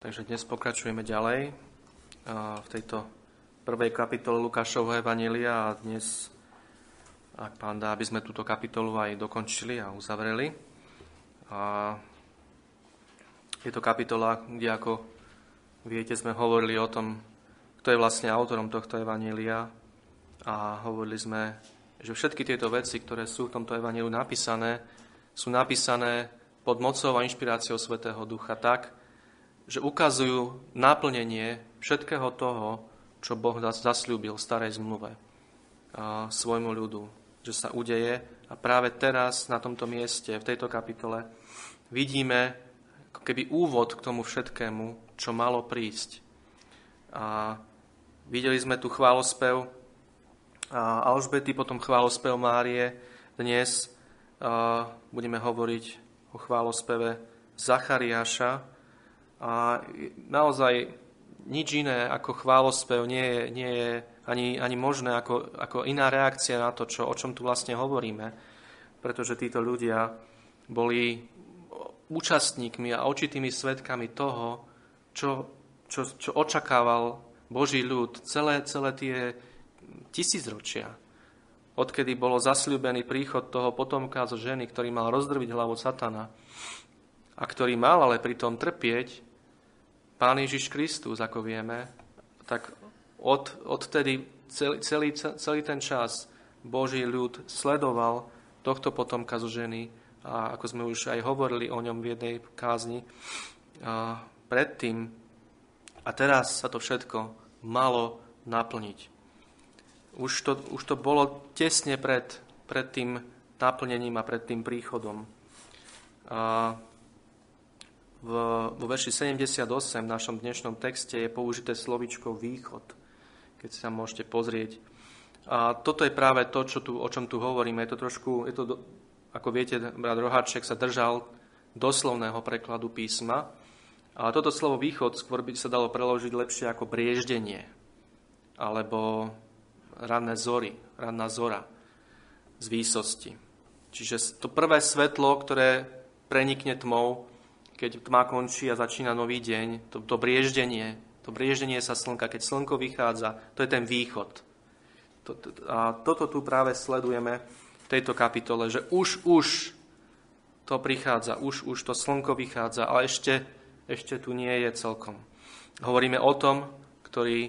Takže dnes pokračujeme ďalej v tejto prvej kapitole Lukášovho Evanília a dnes, ak pán dá, aby sme túto kapitolu aj dokončili a uzavreli. A je to kapitola, kde ako viete, sme hovorili o tom, kto je vlastne autorom tohto Evanília a hovorili sme, že všetky tieto veci, ktoré sú v tomto Evaníliu napísané, sú napísané pod mocou a inšpiráciou Svetého Ducha tak, že ukazujú naplnenie všetkého toho, čo Boh zasľúbil v starej zmluve svojmu ľudu, že sa udeje. A práve teraz, na tomto mieste, v tejto kapitole, vidíme ako keby úvod k tomu všetkému, čo malo prísť. A videli sme tu chválospev a Alžbety, potom chválospev Márie. Dnes budeme hovoriť o chválospeve Zachariáša, a naozaj nič iné ako chválospev nie je, nie je ani, ani možné ako, ako iná reakcia na to, čo, o čom tu vlastne hovoríme. Pretože títo ľudia boli účastníkmi a očitými svetkami toho, čo, čo, čo očakával Boží ľud celé, celé tie tisícročia. Odkedy bolo zasľúbený príchod toho potomka zo ženy, ktorý mal rozdrviť hlavu satana a ktorý mal ale pritom trpieť Pán Ježiš Kristus, ako vieme, tak od, odtedy celý, celý, celý ten čas Boží ľud sledoval tohto potomka zo ženy a ako sme už aj hovorili o ňom v jednej kázni a predtým a teraz sa to všetko malo naplniť. Už to, už to bolo tesne pred, pred tým naplnením a pred tým príchodom. A v, vo verši 78 v našom dnešnom texte je použité slovičko východ, keď sa môžete pozrieť. A toto je práve to, čo tu, o čom tu hovoríme. Je to trošku, je to, ako viete, brat Roháček sa držal doslovného prekladu písma. Ale toto slovo východ skôr by sa dalo preložiť lepšie ako brieždenie alebo ranné zory, ranná zora z výsosti. Čiže to prvé svetlo, ktoré prenikne tmou, keď tma končí a začína nový deň, to, to brieždenie, to brieždenie sa slnka, keď slnko vychádza, to je ten východ. A toto tu práve sledujeme v tejto kapitole, že už, už to prichádza, už, už to slnko vychádza, ale ešte, ešte tu nie je celkom. Hovoríme o tom, ktorý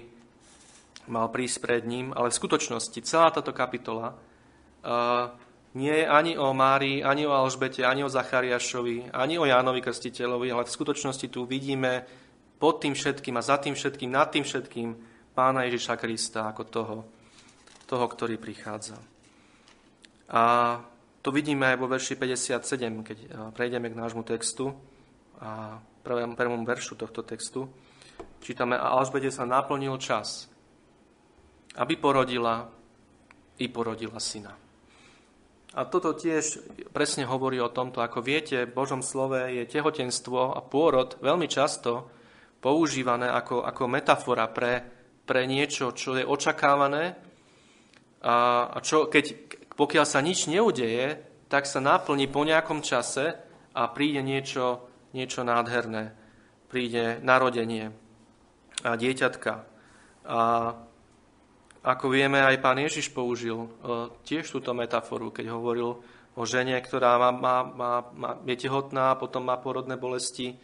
mal prísť pred ním, ale v skutočnosti celá táto kapitola uh, nie je ani o Márii, ani o Alžbete, ani o Zachariašovi, ani o Jánovi Krstiteľovi, ale v skutočnosti tu vidíme pod tým všetkým a za tým všetkým, nad tým všetkým pána Ježiša Krista ako toho, toho, ktorý prichádza. A to vidíme aj vo verši 57, keď prejdeme k nášmu textu a prvému, prvému veršu tohto textu. Čítame, a Alžbete sa naplnil čas, aby porodila i porodila syna. A toto tiež presne hovorí o tomto. Ako viete, v Božom slove je tehotenstvo a pôrod veľmi často používané ako, ako metafora pre, pre niečo, čo je očakávané a, a čo, keď, pokiaľ sa nič neudeje, tak sa naplní po nejakom čase a príde niečo, niečo nádherné. Príde narodenie a dieťatka. A ako vieme, aj pán Ježiš použil e, tiež túto metaforu, keď hovoril o žene, ktorá má, má, má, má, je tehotná, potom má pôrodné bolesti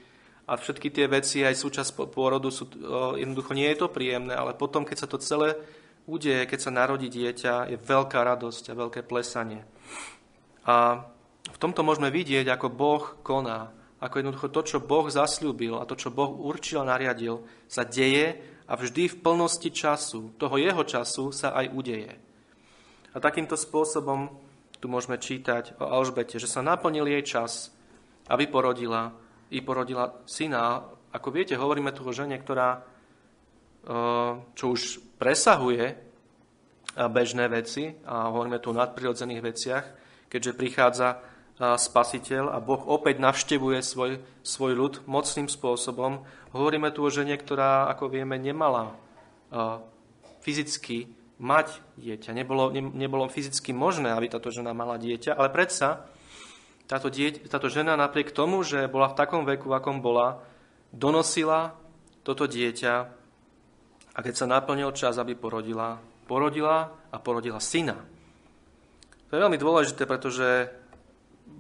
a všetky tie veci, aj súčasť pôrodu, sú, e, jednoducho nie je to príjemné, ale potom, keď sa to celé udeje, keď sa narodí dieťa, je veľká radosť a veľké plesanie. A v tomto môžeme vidieť, ako Boh koná, ako jednoducho to, čo Boh zasľúbil a to, čo Boh určil a nariadil, sa deje a vždy v plnosti času, toho jeho času, sa aj udeje. A takýmto spôsobom tu môžeme čítať o Alžbete, že sa naplnil jej čas, aby porodila i porodila syna. Ako viete, hovoríme tu o žene, ktorá čo už presahuje bežné veci a hovoríme tu o nadprirodzených veciach, keďže prichádza spasiteľ a Boh opäť navštevuje svoj, svoj ľud mocným spôsobom. Hovoríme tu o žene, ktorá, ako vieme, nemala fyzicky mať dieťa. Nebolo, ne, nebolo fyzicky možné, aby táto žena mala dieťa, ale predsa táto, dieť, táto žena napriek tomu, že bola v takom veku, akom bola, donosila toto dieťa a keď sa naplnil čas, aby porodila, porodila a porodila syna. To je veľmi dôležité, pretože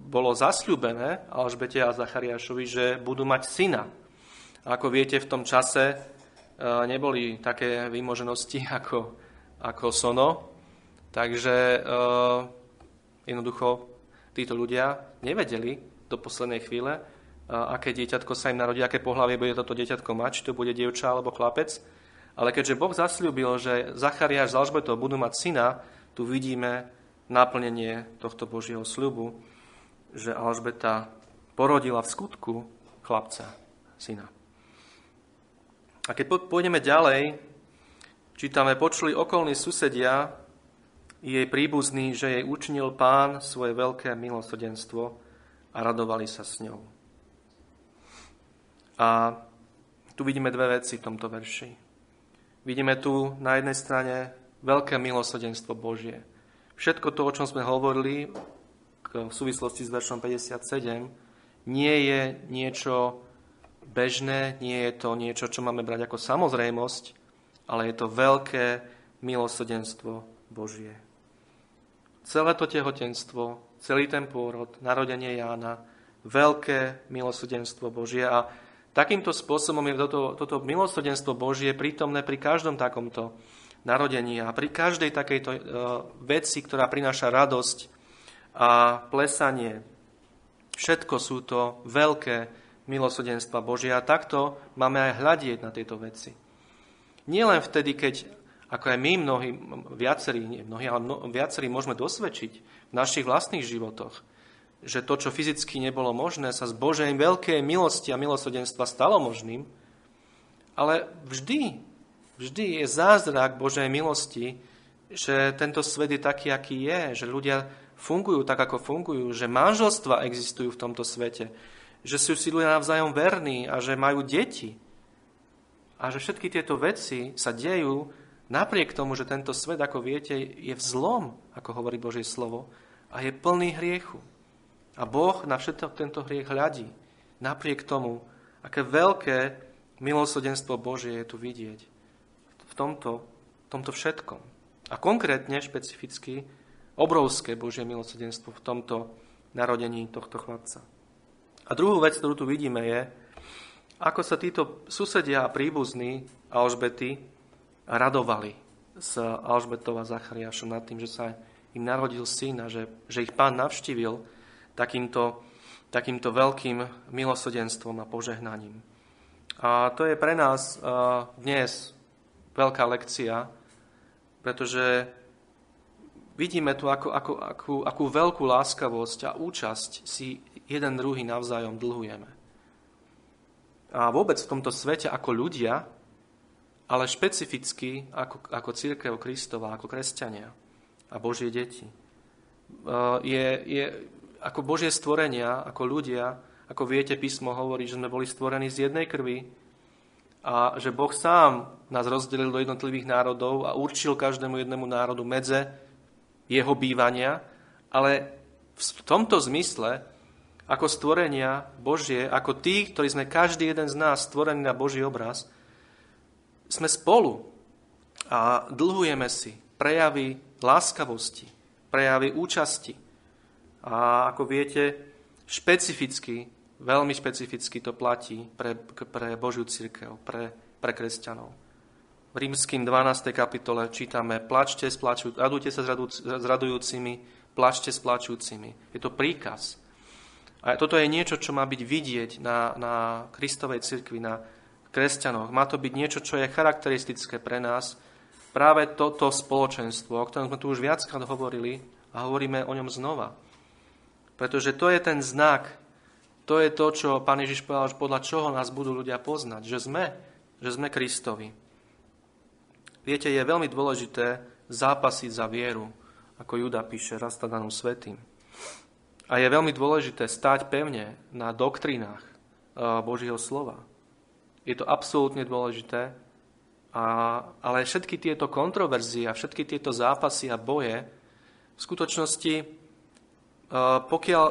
bolo zasľúbené Alžbete a Zachariášovi, že budú mať syna. A ako viete, v tom čase e, neboli také výmoženosti ako, ako Sono, takže e, jednoducho títo ľudia nevedeli do poslednej chvíle, e, aké dieťatko sa im narodí, aké pohlavie bude toto dieťatko mať, či to bude dievča alebo chlapec. Ale keďže Boh zasľúbil, že Zachariáš s Alžbetou budú mať syna, tu vidíme naplnenie tohto Božieho sľubu, že Alžbeta porodila v skutku chlapca, syna. A keď pôjdeme ďalej, čítame, počuli okolní susedia jej príbuzní, že jej učinil pán svoje veľké milosrdenstvo a radovali sa s ňou. A tu vidíme dve veci v tomto verši. Vidíme tu na jednej strane veľké milosrdenstvo Božie. Všetko to, o čom sme hovorili v súvislosti s veršom 57, nie je niečo bežné, nie je to niečo, čo máme brať ako samozrejmosť, ale je to veľké milosrdenstvo Božie. Celé to tehotenstvo, celý ten pôrod, narodenie Jána, veľké milosrdenstvo Božie a takýmto spôsobom je toto, toto milosrdenstvo Božie prítomné pri každom takomto narodení a pri každej takejto uh, veci, ktorá prináša radosť a plesanie. Všetko sú to veľké milosrdenstva Božia a takto máme aj hľadieť na tieto veci. Nie len vtedy, keď, ako aj my mnohí, viacerí, nie mnohí, ale mno, viacerí môžeme dosvedčiť v našich vlastných životoch, že to, čo fyzicky nebolo možné, sa z Božej veľkej milosti a milosrdenstva stalo možným, ale vždy Vždy je zázrak Božej milosti, že tento svet je taký, aký je, že ľudia fungujú tak, ako fungujú, že manželstva existujú v tomto svete, že sú si ľudia navzájom verní a že majú deti. A že všetky tieto veci sa dejú napriek tomu, že tento svet, ako viete, je v zlom, ako hovorí Božie slovo, a je plný hriechu. A Boh na všetko tento hriech hľadí. Napriek tomu, aké veľké milosrdenstvo Božie je tu vidieť tomto, tomto všetkom. A konkrétne, špecificky, obrovské Božie milosrdenstvo v tomto narodení tohto chlapca. A druhú vec, ktorú tu vidíme, je, ako sa títo susedia a príbuzní Alžbety radovali s Alžbetou a Zachariášom nad tým, že sa im narodil syn a že, že ich pán navštívil takýmto, takýmto veľkým milosrdenstvom a požehnaním. A to je pre nás uh, dnes veľká lekcia, pretože vidíme tu, ako, ako, akú, akú veľkú láskavosť a účasť si jeden druhý navzájom dlhujeme. A vôbec v tomto svete ako ľudia, ale špecificky ako, ako církev Kristova, ako kresťania a Božie deti. E, je, je ako Božie stvorenia, ako ľudia, ako viete, písmo hovorí, že sme boli stvorení z jednej krvi, a že Boh sám nás rozdelil do jednotlivých národov a určil každému jednému národu medze jeho bývania, ale v tomto zmysle, ako stvorenia Božie, ako tí, ktorí sme každý jeden z nás stvorení na Boží obraz, sme spolu a dlhujeme si prejavy láskavosti, prejavy účasti. A ako viete, špecificky Veľmi špecificky to platí pre, pre Božiu církev, pre, pre kresťanov. V rímským 12. kapitole čítame plačte, splaču, radujte sa s radujúcimi, plačte s plačúcimi. Je to príkaz. A toto je niečo, čo má byť vidieť na, na Kristovej cirkvi, na kresťanoch. Má to byť niečo, čo je charakteristické pre nás. Práve toto spoločenstvo, o ktorom sme tu už viackrát hovorili a hovoríme o ňom znova. Pretože to je ten znak, to je to, čo Pán Ježiš povedal, podľa čoho nás budú ľudia poznať, že sme, že sme Kristovi. Viete, je veľmi dôležité zápasiť za vieru, ako Juda píše Rastadanú svetým. A je veľmi dôležité stáť pevne na doktrínach e, Božieho slova. Je to absolútne dôležité, a, ale všetky tieto kontroverzie a všetky tieto zápasy a boje v skutočnosti, e, pokiaľ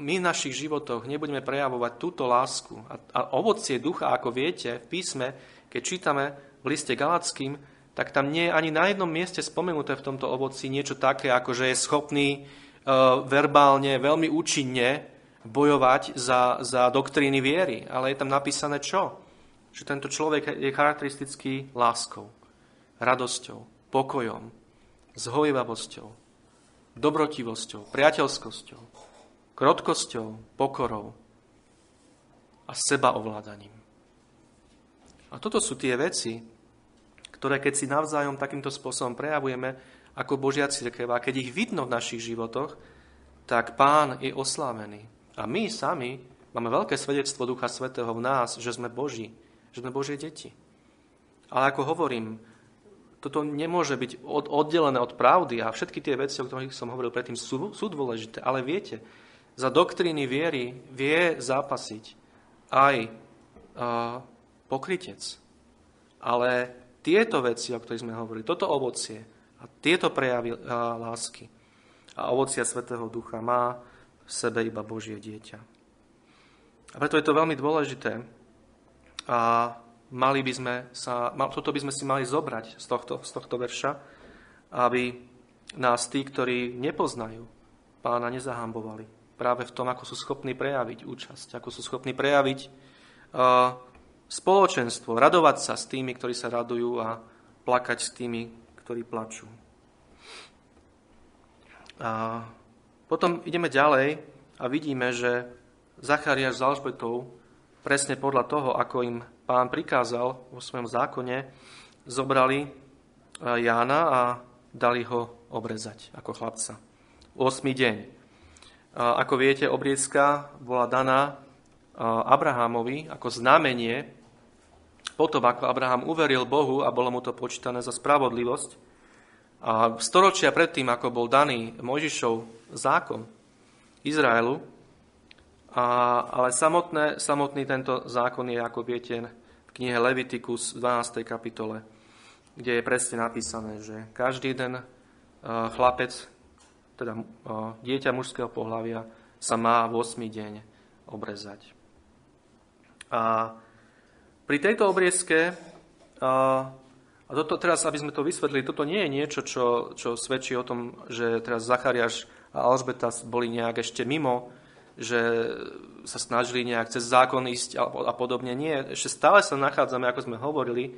my v našich životoch nebudeme prejavovať túto lásku a, a ovocie ducha, ako viete, v písme, keď čítame v liste Galackým, tak tam nie je ani na jednom mieste spomenuté v tomto ovoci niečo také, ako že je schopný e, verbálne, veľmi účinne bojovať za, za doktríny viery. Ale je tam napísané čo? Že tento človek je charakteristický láskou, radosťou, pokojom, zhojivavosťou, dobrotivosťou, priateľskosťou, krotkosťou, pokorou a sebaovládaním. A toto sú tie veci, ktoré keď si navzájom takýmto spôsobom prejavujeme ako Božia církev a keď ich vidno v našich životoch, tak Pán je oslávený. A my sami máme veľké svedectvo Ducha Svetého v nás, že sme Boží, že sme Božie deti. Ale ako hovorím, toto nemôže byť oddelené od pravdy a všetky tie veci, o ktorých som hovoril predtým, sú, sú dôležité. Ale viete, za doktríny viery vie zápasiť aj uh, pokrytec. Ale tieto veci, o ktorých sme hovorili, toto ovocie a tieto prejavy uh, lásky a ovocia Svetého Ducha má v sebe iba Božie dieťa. A preto je to veľmi dôležité a mali by sme sa, toto by sme si mali zobrať z tohto, z tohto verša, aby nás tí, ktorí nepoznajú pána, nezahambovali práve v tom, ako sú schopní prejaviť účasť, ako sú schopní prejaviť uh, spoločenstvo, radovať sa s tými, ktorí sa radujú a plakať s tými, ktorí plačú. A potom ideme ďalej a vidíme, že Zachariáš s Alžbetou presne podľa toho, ako im pán prikázal vo svojom zákone, zobrali Jána a dali ho obrezať ako chlapca. 8. deň. Ako viete, obriezka bola daná Abrahamovi ako znamenie potom, ako Abraham uveril Bohu a bolo mu to počítané za spravodlivosť. A storočia predtým, ako bol daný Mojžišov zákon Izraelu, a, ale samotné, samotný tento zákon je, ako viete, v knihe Levitikus v 12. kapitole, kde je presne napísané, že každý jeden chlapec, teda dieťa mužského pohľavia sa má v 8. deň obrezať. A pri tejto obriezke, a, toto teraz, aby sme to vysvetlili, toto nie je niečo, čo, čo svedčí o tom, že teraz Zachariáš a Alžbeta boli nejak ešte mimo, že sa snažili nejak cez zákon ísť a, a podobne. Nie, ešte stále sa nachádzame, ako sme hovorili,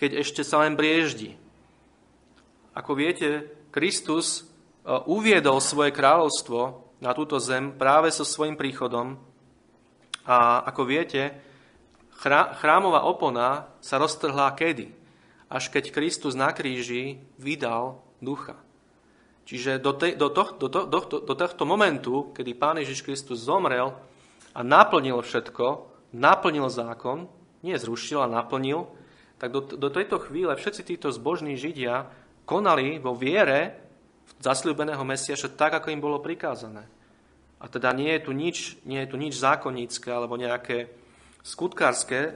keď ešte sa len brieždi. Ako viete, Kristus uviedol svoje kráľovstvo na túto zem práve so svojím príchodom. A ako viete, chrámová opona sa roztrhla kedy? Až keď Kristus na kríži vydal ducha. Čiže do, te, do, to, do, to, do, do tohto momentu, kedy Pán Ježiš Kristus zomrel a naplnil všetko, naplnil zákon, nie zrušil a naplnil, tak do, do tejto chvíle všetci títo zbožní Židia konali vo viere zasľúbeného Mesiaša tak, ako im bolo prikázané. A teda nie je tu nič, nie je tu nič zákonnícke alebo nejaké skutkárske e,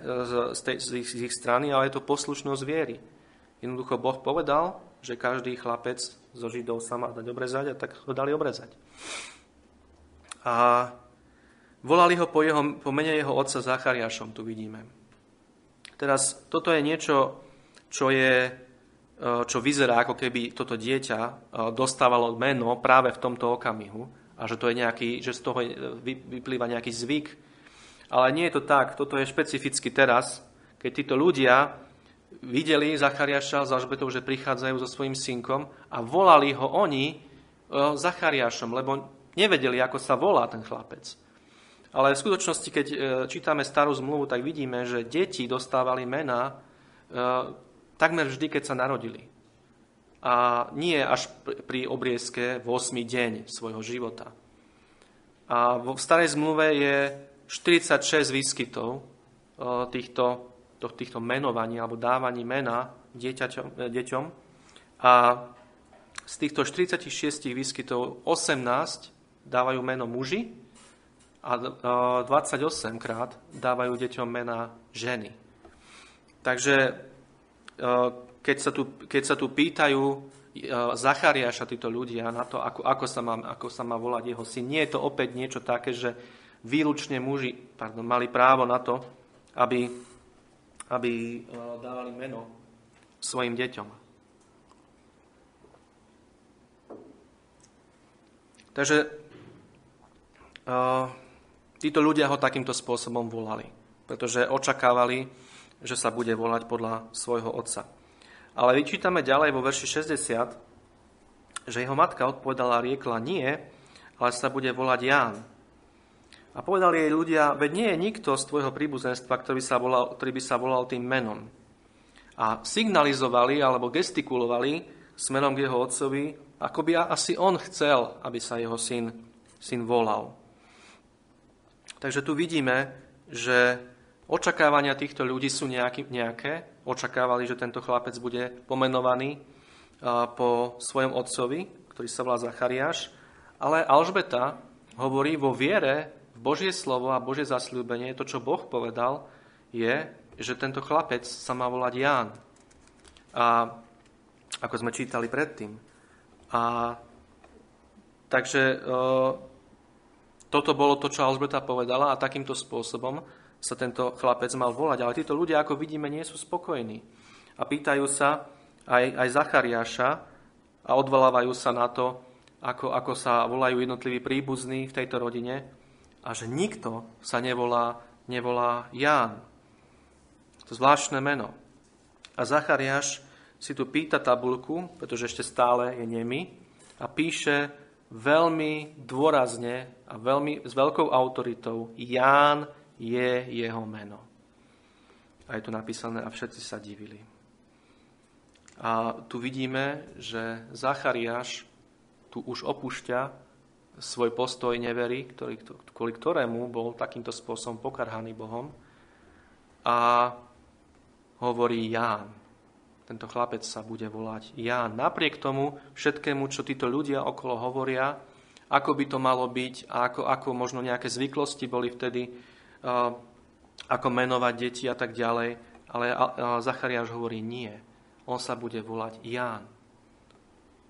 z, tej, z, ich, z ich strany, ale je to poslušnosť viery. Jednoducho Boh povedal, že každý chlapec zo Židov sa má dať obrezať a tak ho dali obrezať. A volali ho po, jeho, po mene jeho otca Zachariášom, tu vidíme. Teraz toto je niečo, čo je Eh, čo vyzerá, ako keby toto dieťa eh, dostávalo meno práve v tomto okamihu a že, to je nejaký, že z toho vyplýva nejaký zvyk. Ale nie je to tak. Toto je špecificky teraz, keď títo ľudia videli Zachariáša s Alžbetou, že prichádzajú so svojím synkom a volali ho oni eh, Zachariášom, lebo nevedeli, ako sa volá ten chlapec. Ale v skutočnosti, keď čítame starú zmluvu, tak vidíme, že deti dostávali mena takmer vždy, keď sa narodili. A nie až pri obriezke v 8. deň svojho života. A v starej zmluve je 46 výskytov e, týchto, týchto menovaní alebo dávaní mena dieťaťom, e, deťom. A z týchto 46 výskytov 18 dávajú meno muži a 28 e, krát dávajú deťom mena ženy. Takže keď sa tu, keď sa tu pýtajú Zachariáša títo ľudia na to, ako, ako, sa má, ako sa má volať jeho syn. Nie je to opäť niečo také, že výlučne muži pardon, mali právo na to, aby, aby e, dávali meno svojim deťom. Takže uh, títo ľudia ho takýmto spôsobom volali, pretože očakávali, že sa bude volať podľa svojho otca. Ale vyčítame ďalej vo verši 60, že jeho matka odpovedala a riekla nie, ale sa bude volať Ján. A povedali jej ľudia, veď nie je nikto z tvojho príbuzenstva, ktorý by sa volal, ktorý by sa volal tým menom. A signalizovali alebo gestikulovali smerom k jeho otcovi, ako by asi on chcel, aby sa jeho syn, syn volal. Takže tu vidíme, že očakávania týchto ľudí sú nejaký, nejaké. Očakávali, že tento chlapec bude pomenovaný po svojom otcovi, ktorý sa volá Zachariáš. Ale Alžbeta hovorí vo viere Božie slovo a Božie zasľúbenie, to, čo Boh povedal, je, že tento chlapec sa má volať Ján. A ako sme čítali predtým. A takže e, toto bolo to, čo Alžbeta povedala a takýmto spôsobom sa tento chlapec mal volať. Ale títo ľudia, ako vidíme, nie sú spokojní. A pýtajú sa aj, aj Zachariáša a odvolávajú sa na to, ako, ako sa volajú jednotliví príbuzní v tejto rodine a že nikto sa nevolá, nevolá Ján. To zvláštne meno. A Zachariáš si tu pýta tabulku, pretože ešte stále je nemi, a píše veľmi dôrazne a veľmi, s veľkou autoritou Ján je jeho meno. A je tu napísané a všetci sa divili. A tu vidíme, že Zachariáš tu už opúšťa svoj postoj nevery, ktorý, kvôli ktorému bol takýmto spôsobom pokarhaný Bohom. A hovorí Ján. Tento chlapec sa bude volať Ján. Napriek tomu všetkému, čo títo ľudia okolo hovoria, ako by to malo byť a ako, ako možno nejaké zvyklosti boli vtedy, uh, ako menovať deti a tak ďalej. Ale uh, Zachariáš hovorí nie. On sa bude volať Ján.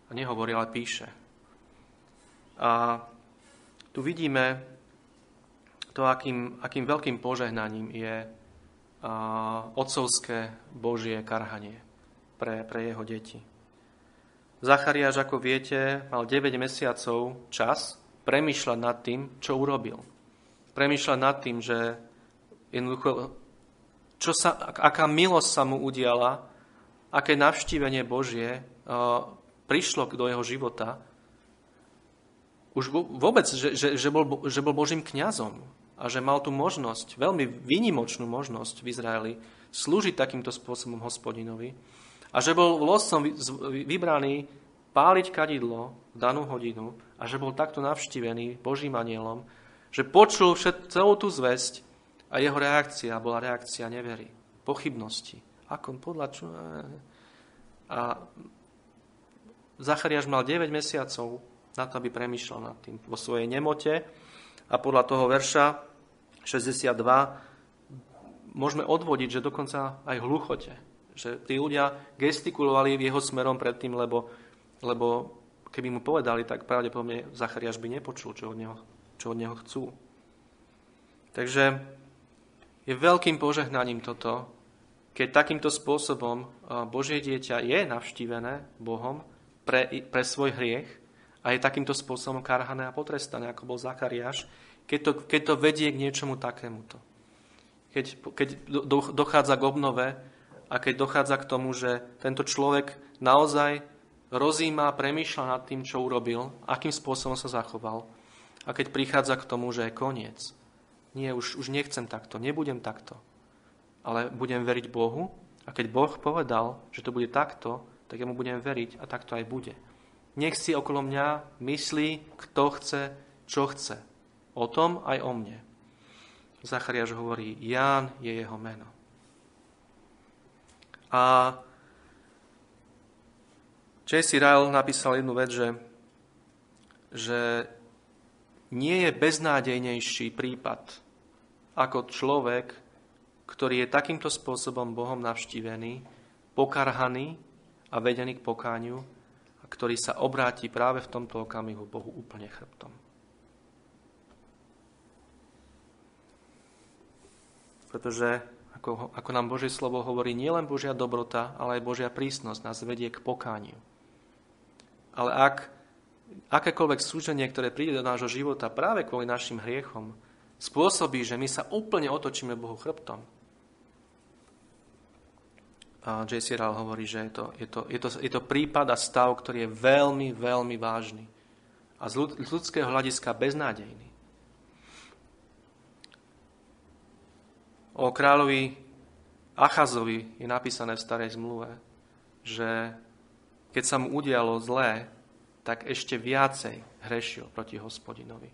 A nehovorí, ale píše. A tu vidíme to, akým, akým veľkým požehnaním je otcovské Božie karhanie pre, pre jeho deti. Zachariáš, ako viete, mal 9 mesiacov čas premýšľať nad tým, čo urobil. Premýšľať nad tým, že jednoducho, čo sa, aká milosť sa mu udiala, aké navštívenie Božie prišlo do jeho života už vôbec, že, že, že, bol, že bol Božím kňazom a že mal tú možnosť, veľmi výnimočnú možnosť v Izraeli slúžiť takýmto spôsobom hospodinovi a že bol loscom vybraný páliť kadidlo v danú hodinu a že bol takto navštívený Božím anielom, že počul všet, celú tú zväzť a jeho reakcia bola reakcia nevery, pochybnosti. Ako podľa čo? A Zachariáš mal 9 mesiacov to, aby premyšľal nad tým vo svojej nemote. A podľa toho verša 62 môžeme odvodiť, že dokonca aj hluchote. Že tí ľudia gestikulovali v jeho smerom predtým, lebo, lebo keby mu povedali, tak pravdepodobne Zachariáš by nepočul, čo od neho, čo od neho chcú. Takže je veľkým požehnaním toto, keď takýmto spôsobom Božie dieťa je navštívené Bohom pre, pre svoj hriech a je takýmto spôsobom karhané a potrestané, ako bol Zachariáš, keď to, keď to vedie k niečomu takémuto. Keď, keď dochádza k obnove a keď dochádza k tomu, že tento človek naozaj rozíma, premýšľa nad tým, čo urobil, akým spôsobom sa zachoval. A keď prichádza k tomu, že je koniec. Nie, už, už nechcem takto, nebudem takto. Ale budem veriť Bohu a keď Boh povedal, že to bude takto, tak ja mu budem veriť a takto aj bude. Nech si okolo mňa myslí, kto chce, čo chce. O tom aj o mne. Zachariáš hovorí, Ján je jeho meno. A J.C. Ryle napísal jednu vec, že, že nie je beznádejnejší prípad ako človek, ktorý je takýmto spôsobom Bohom navštívený, pokarhaný a vedený k pokániu, ktorý sa obráti práve v tomto okamihu Bohu úplne chrbtom. Pretože, ako, ako nám Božie slovo hovorí, nielen Božia dobrota, ale aj Božia prísnosť nás vedie k pokániu. Ale ak akékoľvek súženie, ktoré príde do nášho života práve kvôli našim hriechom, spôsobí, že my sa úplne otočíme Bohu chrbtom, J.C. Rall hovorí, že je to, je, to, je, to, je to prípad a stav, ktorý je veľmi, veľmi vážny a z, ľud, z ľudského hľadiska beznádejný. O kráľovi Achazovi je napísané v starej zmluve, že keď sa mu udialo zlé, tak ešte viacej hrešil proti hospodinovi.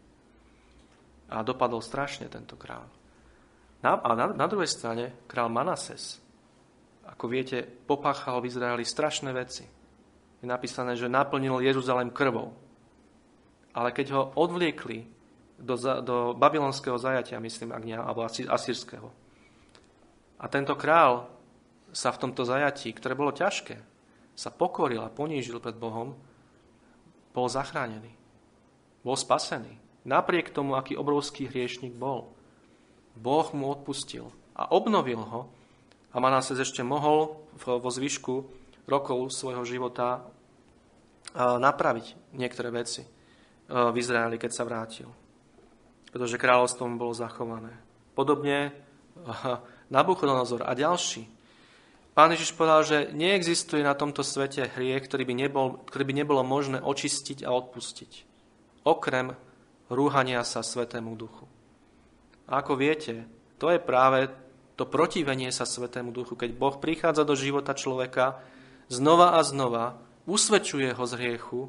A dopadol strašne tento král. Na, a na, na druhej strane král Manases ako viete, popáchal v Izraeli strašné veci. Je napísané, že naplnil Jeruzalém krvou. Ale keď ho odvliekli do, do babylonského zajatia, myslím, ak nie, alebo asýrského. A tento král sa v tomto zajatí, ktoré bolo ťažké, sa pokoril a ponížil pred Bohom, bol zachránený. Bol spasený. Napriek tomu, aký obrovský hriešnik bol. Boh mu odpustil a obnovil ho a Manases ešte mohol vo zvyšku rokov svojho života napraviť niektoré veci v Izraeli, keď sa vrátil. Pretože kráľovstvo mu bolo zachované. Podobne Nabuchodonozor a ďalší. Pán Ježiš povedal, že neexistuje na tomto svete hriech, ktorý by, nebol, ktorý by nebolo možné očistiť a odpustiť. Okrem rúhania sa Svetému Duchu. A ako viete, to je práve to protivenie sa Svetému Duchu, keď Boh prichádza do života človeka znova a znova, usvedčuje ho z hriechu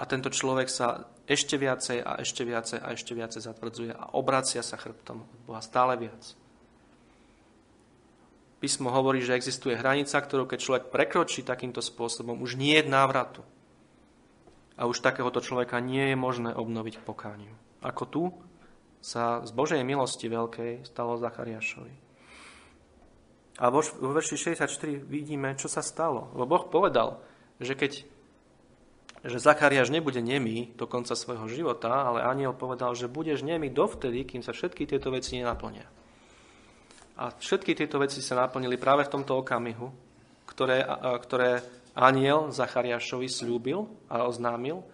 a tento človek sa ešte viacej a ešte viacej a ešte viacej zatvrdzuje a obracia sa chrbtom od Boha stále viac. Písmo hovorí, že existuje hranica, ktorú keď človek prekročí takýmto spôsobom, už nie je návratu. A už takéhoto človeka nie je možné obnoviť k pokániu. Ako tu sa z Božej milosti veľkej stalo Zachariášovi. A vo, vo verši 64 vidíme, čo sa stalo. Lebo Boh povedal, že keď že Zachariáš nebude nemý do konca svojho života, ale aniel povedal, že budeš nemý dovtedy, kým sa všetky tieto veci nenaplnia. A všetky tieto veci sa naplnili práve v tomto okamihu, ktoré, ktoré aniel Zachariášovi slúbil a oznámil.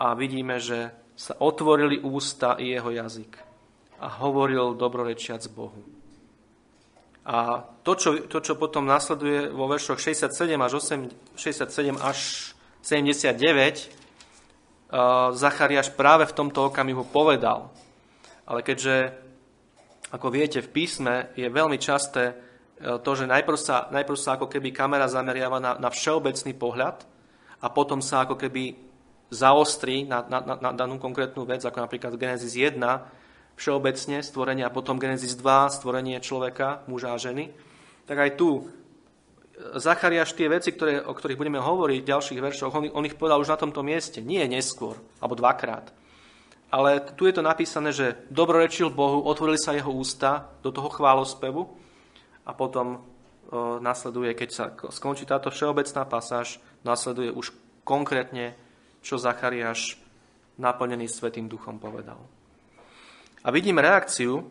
A vidíme, že sa otvorili ústa i jeho jazyk a hovoril dobrorečiac Bohu. A to čo, to, čo potom nasleduje vo veršoch 67 až, 8, 67 až 79, uh, Zachariáš práve v tomto okamihu povedal. Ale keďže, ako viete, v písme je veľmi časté uh, to, že najprv sa, najprv sa ako keby kamera zameriava na, na všeobecný pohľad a potom sa ako keby zaostrí na, na, na danú konkrétnu vec, ako napríklad Genesis 1, všeobecne stvorenie a potom Genesis 2, stvorenie človeka, muža a ženy, tak aj tu Zachariáš tie veci, ktoré, o ktorých budeme hovoriť v ďalších veršoch, on, on ich povedal už na tomto mieste, nie neskôr, alebo dvakrát. Ale tu je to napísané, že dobrorečil Bohu, otvorili sa jeho ústa do toho chválospevu a potom o, nasleduje, keď sa skončí táto všeobecná pasáž, nasleduje už konkrétne čo Zachariáš naplnený Svetým duchom povedal. A vidím reakciu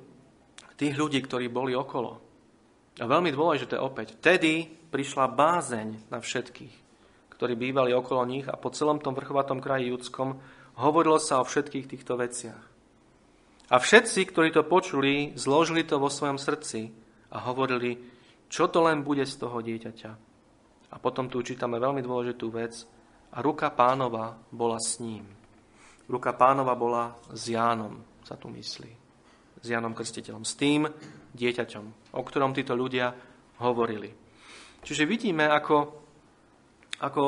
tých ľudí, ktorí boli okolo. A veľmi dôležité opäť, vtedy prišla bázeň na všetkých, ktorí bývali okolo nich a po celom tom vrchovatom kraji judskom hovorilo sa o všetkých týchto veciach. A všetci, ktorí to počuli, zložili to vo svojom srdci a hovorili, čo to len bude z toho dieťaťa. A potom tu čítame veľmi dôležitú vec, a ruka pánova bola s ním. Ruka pánova bola s Jánom, sa tu myslí. S Jánom Krstiteľom. S tým dieťaťom, o ktorom títo ľudia hovorili. Čiže vidíme, ako, ako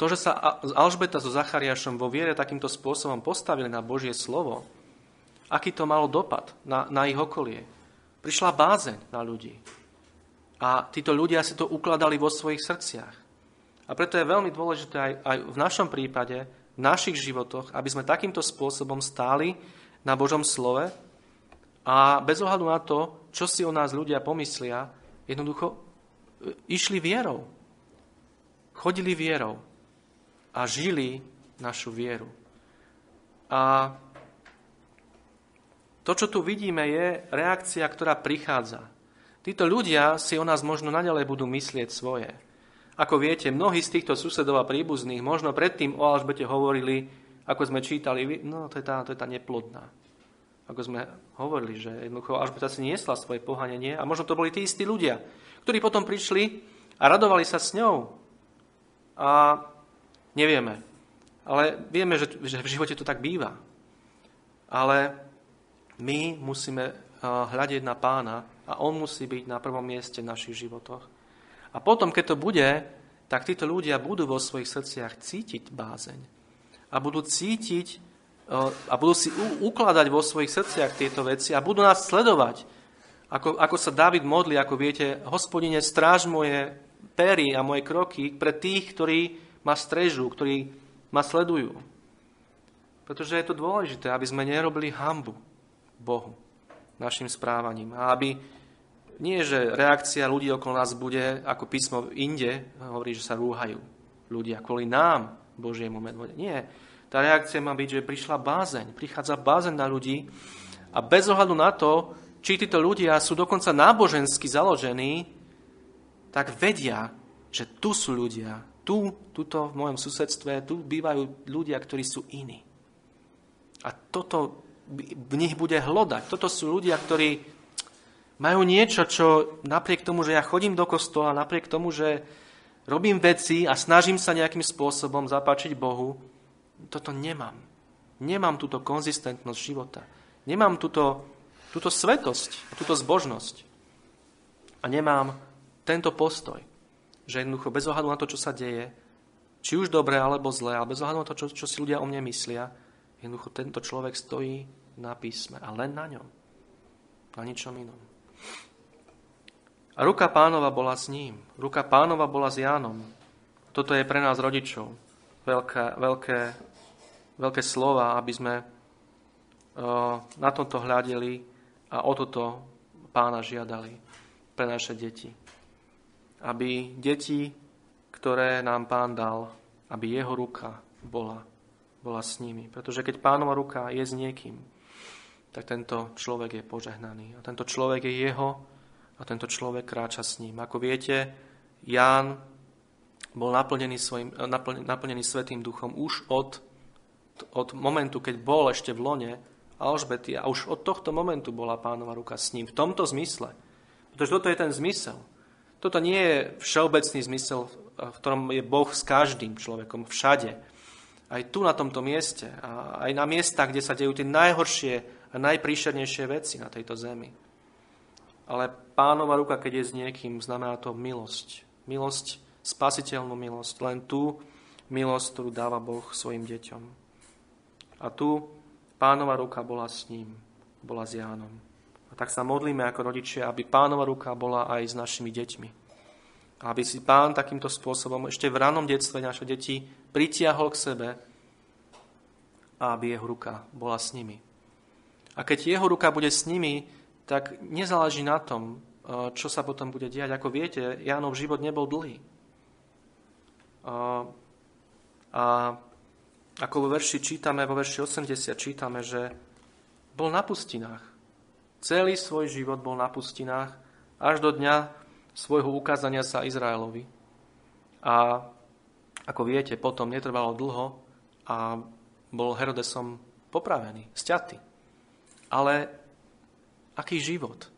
to, že sa Alžbeta so Zachariášom vo viere takýmto spôsobom postavili na Božie slovo, aký to malo dopad na, na ich okolie. Prišla bázeň na ľudí. A títo ľudia si to ukladali vo svojich srdciach. A preto je veľmi dôležité aj, aj v našom prípade, v našich životoch, aby sme takýmto spôsobom stáli na Božom slove a bez ohľadu na to, čo si o nás ľudia pomyslia, jednoducho e, išli vierou. chodili vierou a žili našu vieru. A to, čo tu vidíme, je reakcia, ktorá prichádza. Títo ľudia si o nás možno naďalej budú myslieť svoje. Ako viete, mnohí z týchto susedov a príbuzných možno predtým o Alžbete hovorili, ako sme čítali, no to je tá, to je tá neplodná. Ako sme hovorili, že jednoducho Alžbeta si niesla svoje pohanenie a možno to boli tí istí ľudia, ktorí potom prišli a radovali sa s ňou. A nevieme. Ale vieme, že, že v živote to tak býva. Ale my musíme eh, hľadiť na pána a on musí byť na prvom mieste v našich životoch. A potom, keď to bude, tak títo ľudia budú vo svojich srdciach cítiť bázeň. A budú cítiť eh, a budú si ukladať vo svojich srdciach tieto veci a budú nás sledovať. Ako, ako sa David modlí, ako viete, hospodine, stráž moje pery a moje kroky pre tých, ktorí ma strežú, ktorí ma sledujú. Pretože je to dôležité, aby sme nerobili hambu Bohu našim správaním. A aby nie, že reakcia ľudí okolo nás bude, ako písmo inde hovorí, že sa rúhajú ľudia kvôli nám, Božiemu medvode. Nie. Tá reakcia má byť, že prišla bázeň, prichádza bázeň na ľudí a bez ohľadu na to, či títo ľudia sú dokonca nábožensky založení, tak vedia, že tu sú ľudia, tu, tuto v mojom susedstve, tu bývajú ľudia, ktorí sú iní. A toto v nich bude hlodať. Toto sú ľudia, ktorí majú niečo, čo napriek tomu, že ja chodím do kostola, napriek tomu, že robím veci a snažím sa nejakým spôsobom zapáčiť Bohu, toto nemám. Nemám túto konzistentnosť života. Nemám túto, túto svetosť, túto zbožnosť. A nemám tento postoj, že jednoducho bez ohľadu na to, čo sa deje, či už dobre alebo zle, ale bez ohľadu na to, čo, čo si ľudia o mne myslia, Jednoducho tento človek stojí na písme a len na ňom. Na ničom inom. A ruka pánova bola s ním. Ruka pánova bola s Jánom. Toto je pre nás rodičov veľké, veľké, veľké slova, aby sme uh, na tomto hľadeli a o toto pána žiadali pre naše deti. Aby deti, ktoré nám pán dal, aby jeho ruka bola bola s nimi. Pretože keď pánova ruka je s niekým, tak tento človek je požehnaný. A tento človek je jeho a tento človek kráča s ním. Ako viete, Ján bol naplnený, svojim, naplnený, Svetým duchom už od, od momentu, keď bol ešte v lone Alžbety a už od tohto momentu bola pánova ruka s ním. V tomto zmysle. Pretože toto je ten zmysel. Toto nie je všeobecný zmysel, v ktorom je Boh s každým človekom, všade aj tu na tomto mieste aj na miestach, kde sa dejú tie najhoršie najpríšernejšie veci na tejto zemi. Ale pánova ruka, keď je s niekým, znamená to milosť. Milosť, spasiteľnú milosť. Len tú milosť, ktorú dáva Boh svojim deťom. A tu pánova ruka bola s ním, bola s Jánom. A tak sa modlíme ako rodičia, aby pánova ruka bola aj s našimi deťmi. Aby si pán takýmto spôsobom ešte v ranom detstve naše deti pritiahol k sebe a aby jeho ruka bola s nimi. A keď jeho ruka bude s nimi, tak nezáleží na tom, e, čo sa potom bude diať. Ako viete, Jánov život nebol dlhý. A, a ako vo verši čítame, vo verši 80 čítame, že bol na pustinách. Celý svoj život bol na pustinách až do dňa svojho ukázania sa Izraelovi. A ako viete, potom netrvalo dlho a bol Herodesom popravený, sťatý. Ale aký život?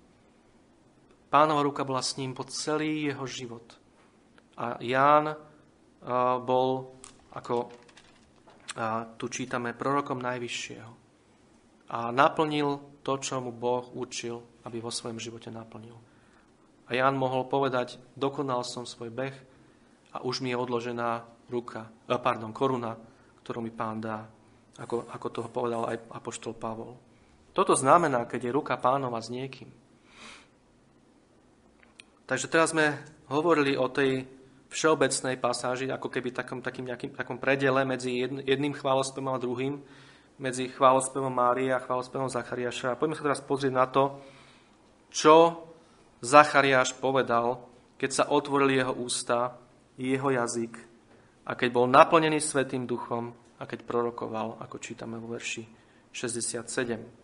Pánova ruka bola s ním po celý jeho život. A Ján bol, ako tu čítame, prorokom Najvyššieho. A naplnil to, čo mu Boh učil, aby vo svojom živote naplnil. A Ján mohol povedať, dokonal som svoj beh a už mi je odložená ruka, eh, pardon, koruna, ktorú mi pán dá, ako, ako toho povedal aj apoštol Pavol. Toto znamená, keď je ruka pánova s niekým. Takže teraz sme hovorili o tej všeobecnej pasáži, ako keby takom, takým nejakým, takom predele medzi jedným chválospevom a druhým, medzi chválospevom Márie a chválospevom Zachariáša. A poďme sa teraz pozrieť na to, čo Zachariáš povedal, keď sa otvorili jeho ústa, jeho jazyk a keď bol naplnený Svetým duchom a keď prorokoval, ako čítame vo verši 67.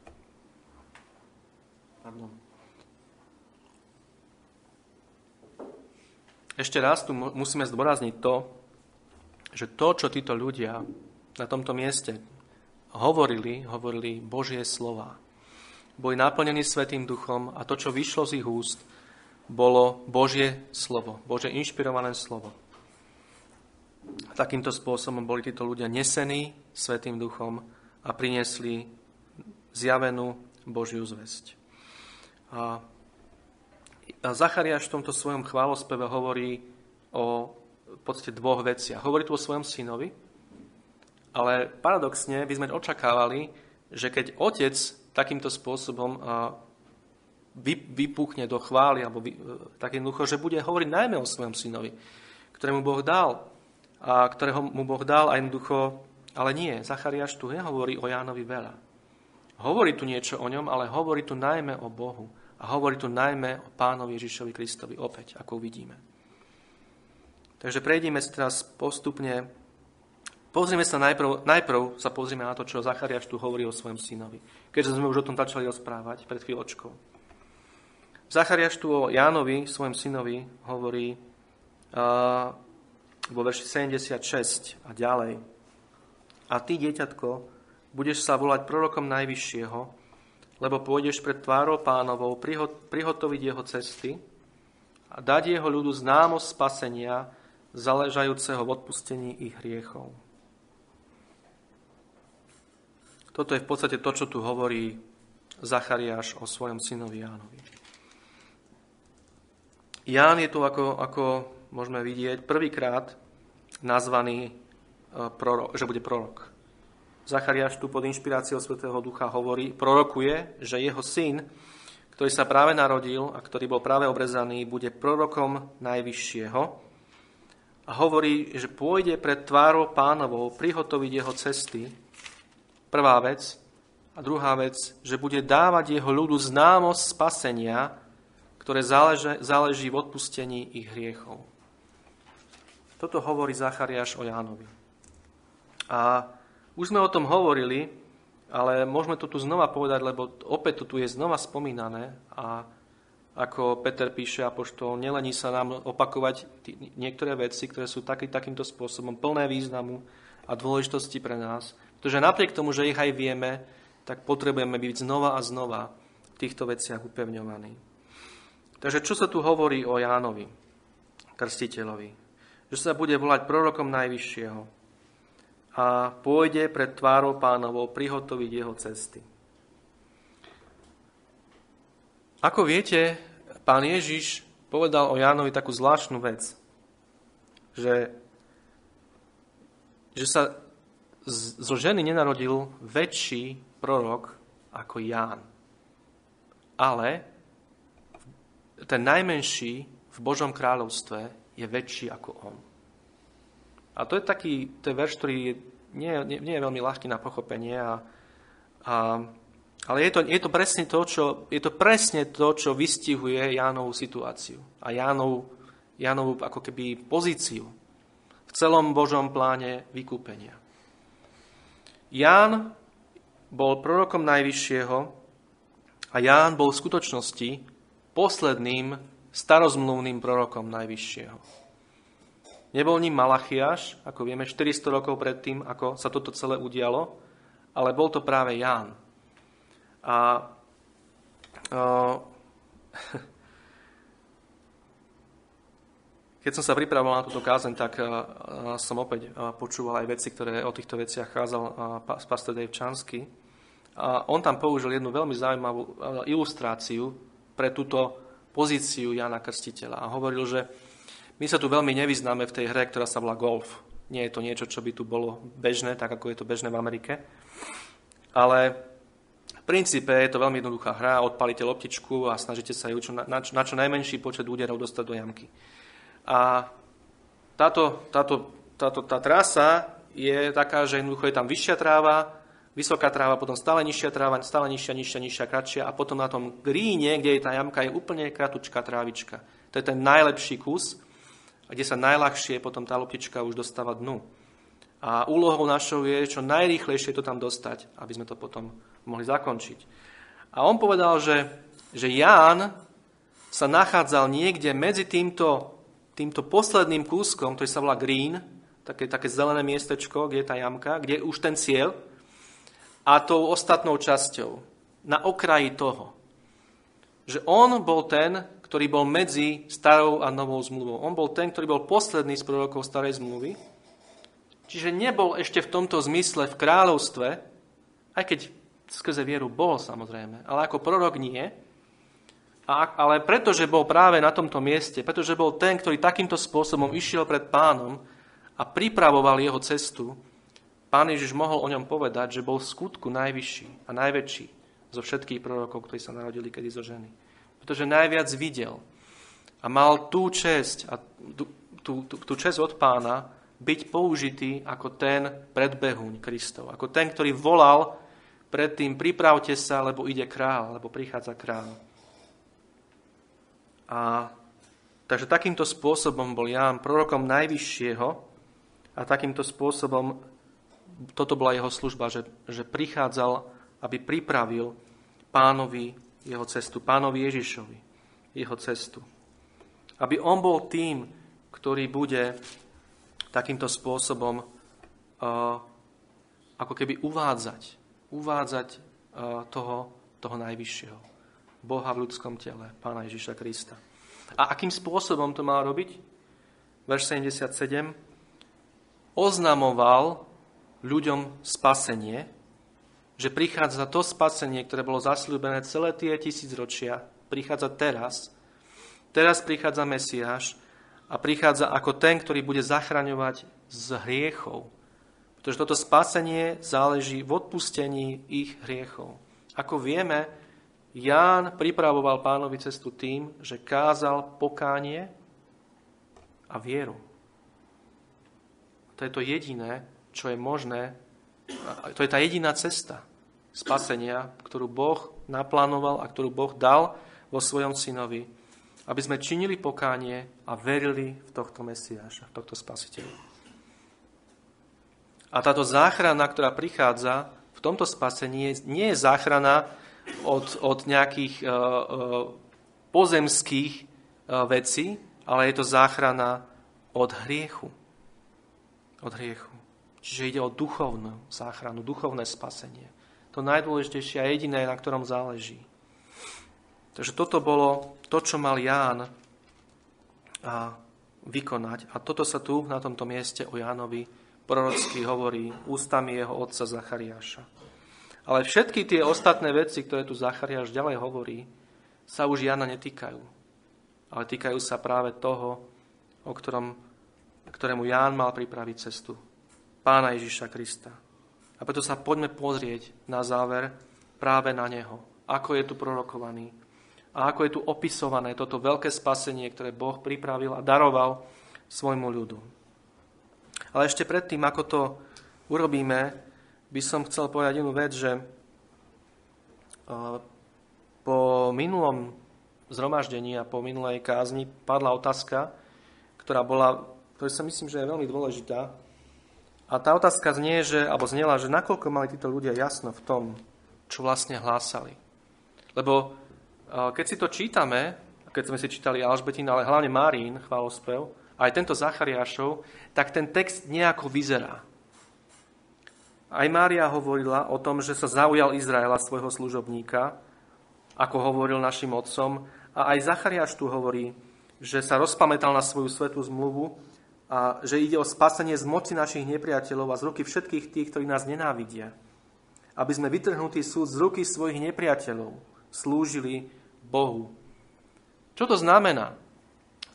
Pardon. Ešte raz tu musíme zdôrazniť to, že to, čo títo ľudia na tomto mieste hovorili, hovorili Božie slova. Boli naplnení Svetým duchom a to, čo vyšlo z ich úst, bolo Božie slovo, Bože inšpirované slovo. Takýmto spôsobom boli títo ľudia nesení Svetým duchom a priniesli zjavenú Božiu zväzť. A Zachariáš v tomto svojom chválospeve hovorí o v podstate dvoch veciach. Hovorí tu o svojom synovi, ale paradoxne by sme očakávali, že keď otec takýmto spôsobom vypuchne do chvály, alebo vy, tak jednoducho, že bude hovoriť najmä o svojom synovi, ktorému Boh dal, a ktorého mu Boh dal a jednoducho, ale nie, Zachariáš tu nehovorí o Jánovi veľa. Hovorí tu niečo o ňom, ale hovorí tu najmä o Bohu. A hovorí tu najmä o pánovi Ježišovi Kristovi, opäť, ako uvidíme. Takže prejdime teraz postupne. Pozrime sa najprv, najprv sa pozrime na to, čo Zachariáš tu hovorí o svojom synovi. Keďže sme už o tom začali rozprávať pred chvíľočkou. Zachariáš tu o Jánovi, svojom synovi, hovorí uh, vo verši 76 a ďalej. A ty, dieťatko, budeš sa volať prorokom Najvyššieho, lebo pôjdeš pred tvárou pánovou prihotoviť jeho cesty a dať jeho ľudu známosť spasenia, zaležajúceho v odpustení ich hriechov. Toto je v podstate to, čo tu hovorí Zachariáš o svojom synovi Jánovi. Ján je tu, ako, ako môžeme vidieť, prvýkrát nazvaný, e, že bude prorok. Zachariáš tu pod inšpiráciou Svetého Ducha hovorí, prorokuje, že jeho syn, ktorý sa práve narodil a ktorý bol práve obrezaný, bude prorokom Najvyššieho a hovorí, že pôjde pred tvárou pánovou prihotoviť jeho cesty. Prvá vec. A druhá vec, že bude dávať jeho ľudu známosť spasenia, ktoré záleže, záleží v odpustení ich hriechov. Toto hovorí Zachariáš o Jánovi. A už sme o tom hovorili, ale môžeme to tu znova povedať, lebo opäť to tu je znova spomínané a ako Peter píše apoštol, nelení sa nám opakovať tí, niektoré veci, ktoré sú taký, takýmto spôsobom plné významu a dôležitosti pre nás. Pretože napriek tomu, že ich aj vieme, tak potrebujeme byť znova a znova v týchto veciach upevňovaní. Takže čo sa tu hovorí o Jánovi, krstiteľovi? Že sa bude volať prorokom Najvyššieho a pôjde pred tvárou pánovou prihotoviť jeho cesty. Ako viete, pán Ježiš povedal o Jánovi takú zvláštnu vec, že, že sa zo ženy nenarodil väčší prorok ako Ján. Ale ten najmenší v Božom kráľovstve je väčší ako on. A to je taký to je verš, ktorý nie, nie, nie je veľmi ľahký na pochopenie. A, a, ale je to, je, to presne to, čo, je to presne to, čo vystihuje Jánovú situáciu a Jánov, Jánovú ako keby pozíciu v celom Božom pláne vykúpenia. Ján bol prorokom Najvyššieho a Ján bol v skutočnosti posledným starozmluvným prorokom Najvyššieho. Nebol ním Malachiaš, ako vieme, 400 rokov predtým, ako sa toto celé udialo, ale bol to práve Ján. A uh, keď som sa pripravoval na túto kázeň, tak uh, som opäť uh, počúval aj veci, ktoré o týchto veciach kázal uh, pastor Dave Chansky. A on tam použil jednu veľmi zaujímavú ilustráciu pre túto pozíciu Jana Krstiteľa. A hovoril, že my sa tu veľmi nevyznáme v tej hre, ktorá sa volá golf. Nie je to niečo, čo by tu bolo bežné, tak ako je to bežné v Amerike. Ale v princípe je to veľmi jednoduchá hra. Odpalíte loptičku a snažíte sa ju čo, na, na čo najmenší počet úderov dostať do jamky. A táto, táto, táto, tá trasa je taká, že jednoducho je tam vyššia tráva, vysoká tráva, potom stále nižšia tráva, stále nižšia, nižšia, nižšia, kratšia a potom na tom gríne, kde je tá jamka, je úplne kratučká trávička. To je ten najlepší kus kde sa najľahšie potom tá loptička už dostáva dnu. A úlohou našou je čo najrýchlejšie to tam dostať, aby sme to potom mohli zakončiť. A on povedal, že, že Ján sa nachádzal niekde medzi týmto, týmto posledným kúskom, ktorý sa volá Green, také, také zelené miestečko, kde je tá jamka, kde je už ten cieľ, a tou ostatnou časťou, na okraji toho. Že on bol ten, ktorý bol medzi starou a novou zmluvou. On bol ten, ktorý bol posledný z prorokov starej zmluvy. Čiže nebol ešte v tomto zmysle v kráľovstve, aj keď skrze vieru bol samozrejme, ale ako prorok nie. A, ale pretože bol práve na tomto mieste, pretože bol ten, ktorý takýmto spôsobom išiel pred pánom a pripravoval jeho cestu, pán Ježiš mohol o ňom povedať, že bol v skutku najvyšší a najväčší zo všetkých prorokov, ktorí sa narodili kedy zo ženy pretože najviac videl. A mal tú česť, a tú, tú, tú česť od pána byť použitý ako ten predbehuň Kristov. Ako ten, ktorý volal predtým, pripravte sa, lebo ide král, lebo prichádza král. A takže takýmto spôsobom bol Ján prorokom najvyššieho a takýmto spôsobom toto bola jeho služba, že, že prichádzal, aby pripravil pánovi jeho cestu, pánovi Ježišovi, jeho cestu. Aby on bol tým, ktorý bude takýmto spôsobom uh, ako keby uvádzať, uvádzať uh, toho, toho najvyššieho. Boha v ľudskom tele, pána Ježiša Krista. A akým spôsobom to mal robiť? Verš 77. Oznamoval ľuďom spasenie, že prichádza to spasenie, ktoré bolo zasľúbené celé tie tisícročia, prichádza teraz. Teraz prichádza Mesiáš a prichádza ako ten, ktorý bude zachraňovať z hriechov. Pretože toto spasenie záleží v odpustení ich hriechov. Ako vieme, Ján pripravoval pánovi cestu tým, že kázal pokánie a vieru. To je to jediné, čo je možné to je tá jediná cesta spasenia, ktorú Boh naplánoval a ktorú Boh dal vo svojom synovi, aby sme činili pokánie a verili v tohto Mesiáša, v tohto spasiteľa. A táto záchrana, ktorá prichádza v tomto spasení, nie je záchrana od, od nejakých uh, uh, pozemských uh, vecí, ale je to záchrana od hriechu. Od hriechu. Čiže ide o duchovnú záchranu, duchovné spasenie. To najdôležitejšie a jediné, na ktorom záleží. Takže toto bolo to, čo mal Ján a vykonať. A toto sa tu, na tomto mieste o Jánovi prorocky hovorí ústami jeho otca Zachariáša. Ale všetky tie ostatné veci, ktoré tu Zachariáš ďalej hovorí, sa už Jana netýkajú. Ale týkajú sa práve toho, o ktorom, ktorému Ján mal pripraviť cestu pána Ježiša Krista. A preto sa poďme pozrieť na záver práve na Neho. Ako je tu prorokovaný. A ako je tu opisované toto veľké spasenie, ktoré Boh pripravil a daroval svojmu ľudu. Ale ešte predtým, ako to urobíme, by som chcel povedať jednu vec, že po minulom zhromaždení a po minulej kázni padla otázka, ktorá bola, ktorá sa myslím, že je veľmi dôležitá, a tá otázka znie, že, alebo znela, že nakoľko mali títo ľudia jasno v tom, čo vlastne hlásali. Lebo keď si to čítame, keď sme si čítali Alžbetín, ale hlavne Márín, chválospev, aj tento Zachariášov, tak ten text nejako vyzerá. Aj Mária hovorila o tom, že sa zaujal Izraela svojho služobníka, ako hovoril našim otcom. A aj Zachariáš tu hovorí, že sa rozpamätal na svoju svetú zmluvu a že ide o spasenie z moci našich nepriateľov a z ruky všetkých tých, ktorí nás nenávidia. Aby sme vytrhnutý súd z ruky svojich nepriateľov slúžili Bohu. Čo to znamená?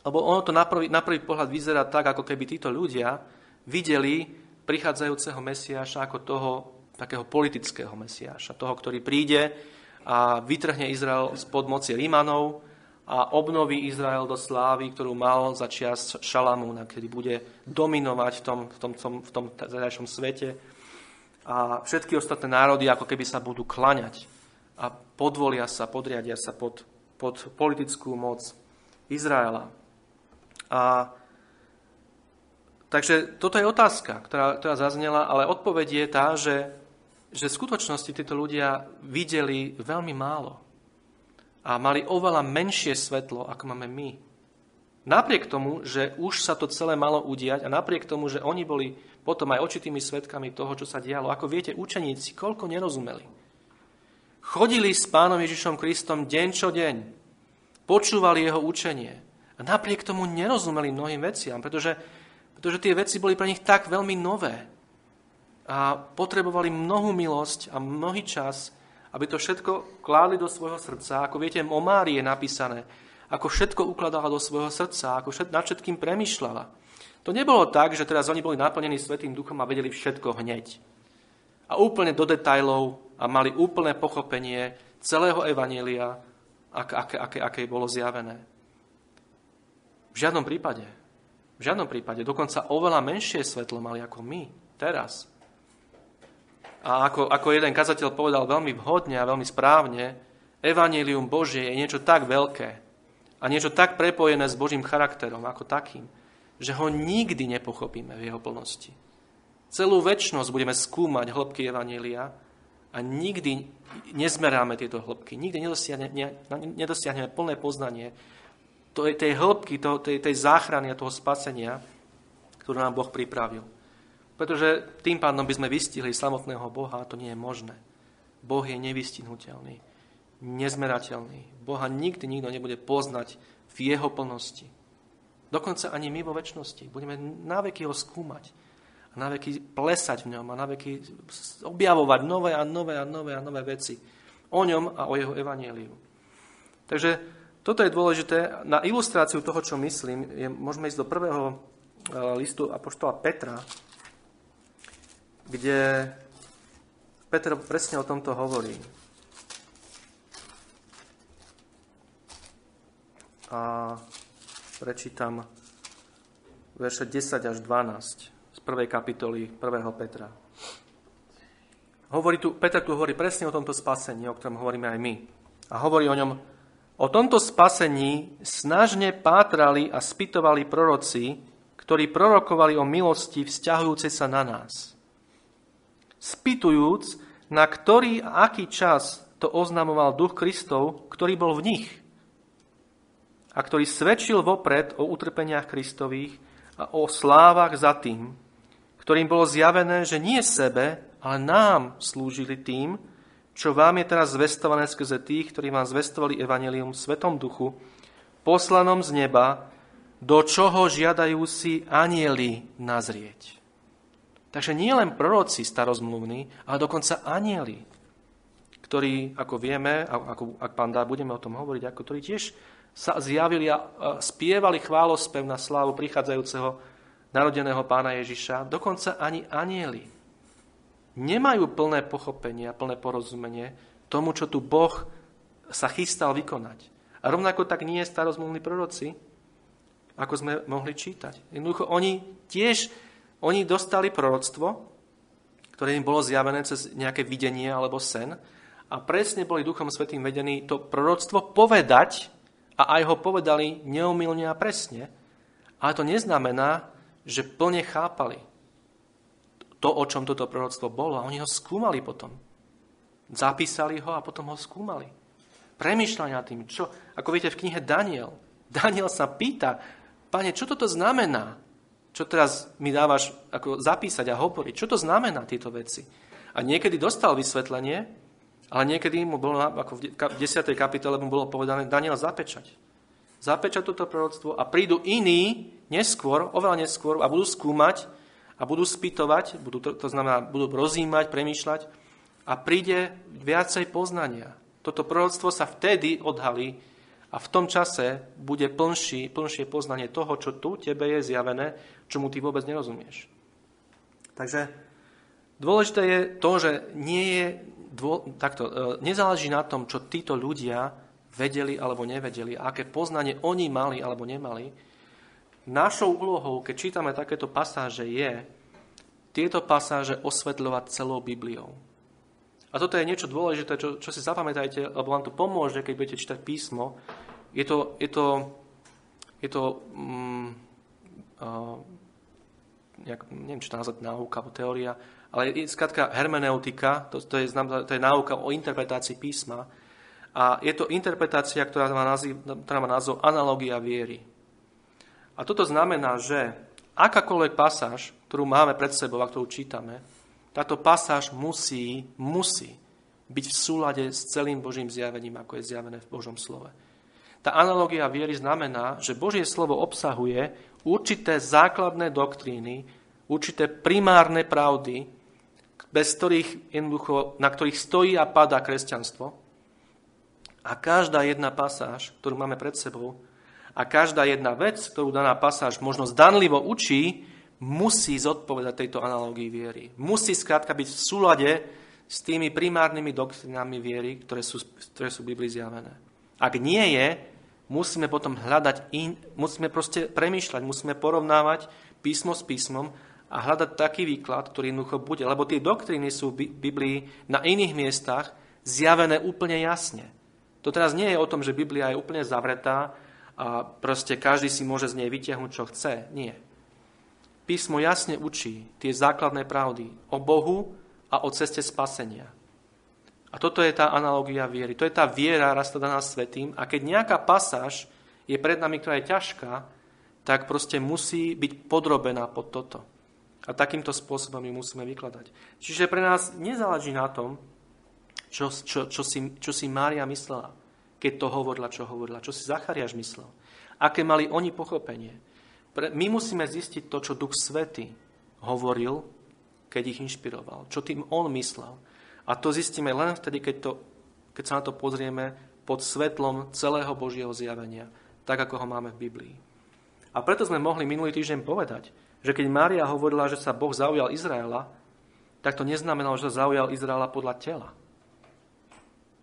Lebo ono to na prvý, na prvý pohľad vyzerá tak, ako keby títo ľudia videli prichádzajúceho Mesiáša ako toho takého politického Mesiáša, toho, ktorý príde a vytrhne Izrael spod moci Rímanov, a obnoví Izrael do slávy, ktorú mal za čias Šalamúna, kedy bude dominovať v tom, v tom, v tom zajšom svete. A všetky ostatné národy ako keby sa budú klaňať a podvolia sa, podriadia sa pod, pod politickú moc Izraela. A takže toto je otázka, ktorá, ktorá zaznela, ale odpoveď je tá, že, že v skutočnosti títo ľudia videli veľmi málo a mali oveľa menšie svetlo, ako máme my. Napriek tomu, že už sa to celé malo udiať a napriek tomu, že oni boli potom aj očitými svetkami toho, čo sa dialo. Ako viete, učeníci, koľko nerozumeli. Chodili s pánom Ježišom Kristom deň čo deň. Počúvali jeho učenie. A napriek tomu nerozumeli mnohým veciam, pretože, pretože tie veci boli pre nich tak veľmi nové. A potrebovali mnohú milosť a mnohý čas, aby to všetko kládli do svojho srdca. Ako viete, o Márii je napísané, ako všetko ukladala do svojho srdca, ako všet, nad všetkým premyšľala. To nebolo tak, že teraz oni boli naplnení Svetým duchom a vedeli všetko hneď. A úplne do detajlov a mali úplné pochopenie celého Evanielia, aké, aké, aké, aké bolo zjavené. V žiadnom prípade. V žiadnom prípade. Dokonca oveľa menšie svetlo mali ako my teraz. A ako, ako jeden kazateľ povedal veľmi vhodne a veľmi správne, Evangelium Božie je niečo tak veľké, a niečo tak prepojené s Božím charakterom ako takým, že ho nikdy nepochopíme v jeho plnosti. Celú väčnosť budeme skúmať hĺbky Evanília a nikdy nezmeráme tieto hĺbky. Nikdy nedosiahneme plné poznanie tej hĺbky, tej, tej záchrany a toho spasenia, ktorú nám Boh pripravil. Pretože tým pádom by sme vystihli samotného Boha a to nie je možné. Boh je nevystihnutelný nezmerateľný. Boha nikdy nikto nebude poznať v jeho plnosti. Dokonca ani my vo väčšnosti. Budeme náveky ho skúmať a náveky plesať v ňom a náveky objavovať nové a nové a nové a nové veci o ňom a o jeho evanieliu. Takže toto je dôležité. Na ilustráciu toho, čo myslím, je, môžeme ísť do prvého e, listu Apoštola Petra, kde Peter presne o tomto hovorí. a prečítam verše 10 až 12 z prvej kapitoly 1. Petra. Hovorí tu, Peter tu hovorí presne o tomto spasení, o ktorom hovoríme aj my. A hovorí o ňom, o tomto spasení snažne pátrali a spytovali proroci, ktorí prorokovali o milosti vzťahujúcej sa na nás. Spytujúc, na ktorý a aký čas to oznamoval duch Kristov, ktorý bol v nich – a ktorý svedčil vopred o utrpeniach Kristových a o slávach za tým, ktorým bolo zjavené, že nie sebe, ale nám slúžili tým, čo vám je teraz zvestované skrze tých, ktorí vám zvestovali Evangelium v Svetom duchu, poslanom z neba, do čoho žiadajú si anieli nazrieť. Takže nie len proroci starozmluvní, ale dokonca anieli, ktorí, ako vieme, ako, ak pán dá, budeme o tom hovoriť, ako ktorí tiež sa zjavili a spievali chválospev na slávu prichádzajúceho narodeného pána Ježiša, dokonca ani anieli nemajú plné pochopenie a plné porozumenie tomu, čo tu Boh sa chystal vykonať. A rovnako tak nie starozmluvní proroci, ako sme mohli čítať. Jednoducho, oni tiež oni dostali proroctvo, ktoré im bolo zjavené cez nejaké videnie alebo sen a presne boli Duchom Svetým vedení to proroctvo povedať a aj ho povedali neumilne a presne, ale to neznamená, že plne chápali to, o čom toto proroctvo bolo. A oni ho skúmali potom. Zapísali ho a potom ho skúmali. Premýšľali nad tým, čo, ako viete v knihe Daniel. Daniel sa pýta, pane, čo toto znamená? Čo teraz mi dávaš ako zapísať a hovoriť? Čo to znamená tieto veci? A niekedy dostal vysvetlenie, ale niekedy mu bolo, ako v 10. kapitole mu bolo povedané, Daniel zapečať. Zapečať toto proroctvo a prídu iní neskôr, oveľa neskôr a budú skúmať a budú spýtovať, budú, to, to znamená, budú rozímať, premýšľať a príde viacej poznania. Toto proroctvo sa vtedy odhalí a v tom čase bude plnší, plnšie poznanie toho, čo tu tebe je zjavené, čomu ty vôbec nerozumieš. Takže dôležité je to, že nie je dô, takto, e, nezáleží na tom, čo títo ľudia vedeli alebo nevedeli, aké poznanie oni mali alebo nemali. Našou úlohou, keď čítame takéto pasáže, je tieto pasáže osvetľovať celou Bibliou. A toto je niečo dôležité, čo, čo si zapamätajte, lebo vám to pomôže, keď budete čítať písmo. Je to, je to, je to um, uh, nejak, neviem, čo to nazvať náuka alebo teória, ale je skratka hermeneutika, to, to, je, to je náuka o interpretácii písma. A je to interpretácia, ktorá má, názv, ktorá má názov analogia viery. A toto znamená, že akákoľvek pasáž, ktorú máme pred sebou a ktorú čítame, táto pasáž musí, musí byť v súlade s celým Božím zjavením, ako je zjavené v Božom slove. Tá analogia viery znamená, že Božie slovo obsahuje určité základné doktríny, určité primárne pravdy, bez ktorých na ktorých stojí a padá kresťanstvo. A každá jedna pasáž, ktorú máme pred sebou, a každá jedna vec, ktorú daná pasáž možno zdanlivo učí, musí zodpovedať tejto analógii viery. Musí skrátka byť v súlade s tými primárnymi doktrinami viery, ktoré sú, ktoré sú v Biblii zjavené. Ak nie je, musíme potom hľadať, in, musíme proste premýšľať, musíme porovnávať písmo s písmom a hľadať taký výklad, ktorý jednoducho bude. Lebo tie doktriny sú v Biblii na iných miestach zjavené úplne jasne. To teraz nie je o tom, že Biblia je úplne zavretá a proste každý si môže z nej vytiahnuť, čo chce. Nie. Písmo jasne učí tie základné pravdy o Bohu a o ceste spasenia. A toto je tá analogia viery. To je tá viera daná svetým. A keď nejaká pasáž je pred nami, ktorá je ťažká, tak proste musí byť podrobená pod toto. A takýmto spôsobom ju musíme vykladať. Čiže pre nás nezáleží na tom, čo, čo, čo, si, čo si Mária myslela, keď to hovorila, čo hovorila, čo si Zachariáš myslel, aké mali oni pochopenie. My musíme zistiť to, čo Duch Svety hovoril, keď ich inšpiroval. Čo tým on myslel. A to zistíme len vtedy, keď, to, keď sa na to pozrieme pod svetlom celého Božieho zjavenia, tak ako ho máme v Biblii. A preto sme mohli minulý týždeň povedať, že keď Mária hovorila, že sa Boh zaujal Izraela, tak to neznamenalo, že sa zaujal Izraela podľa tela.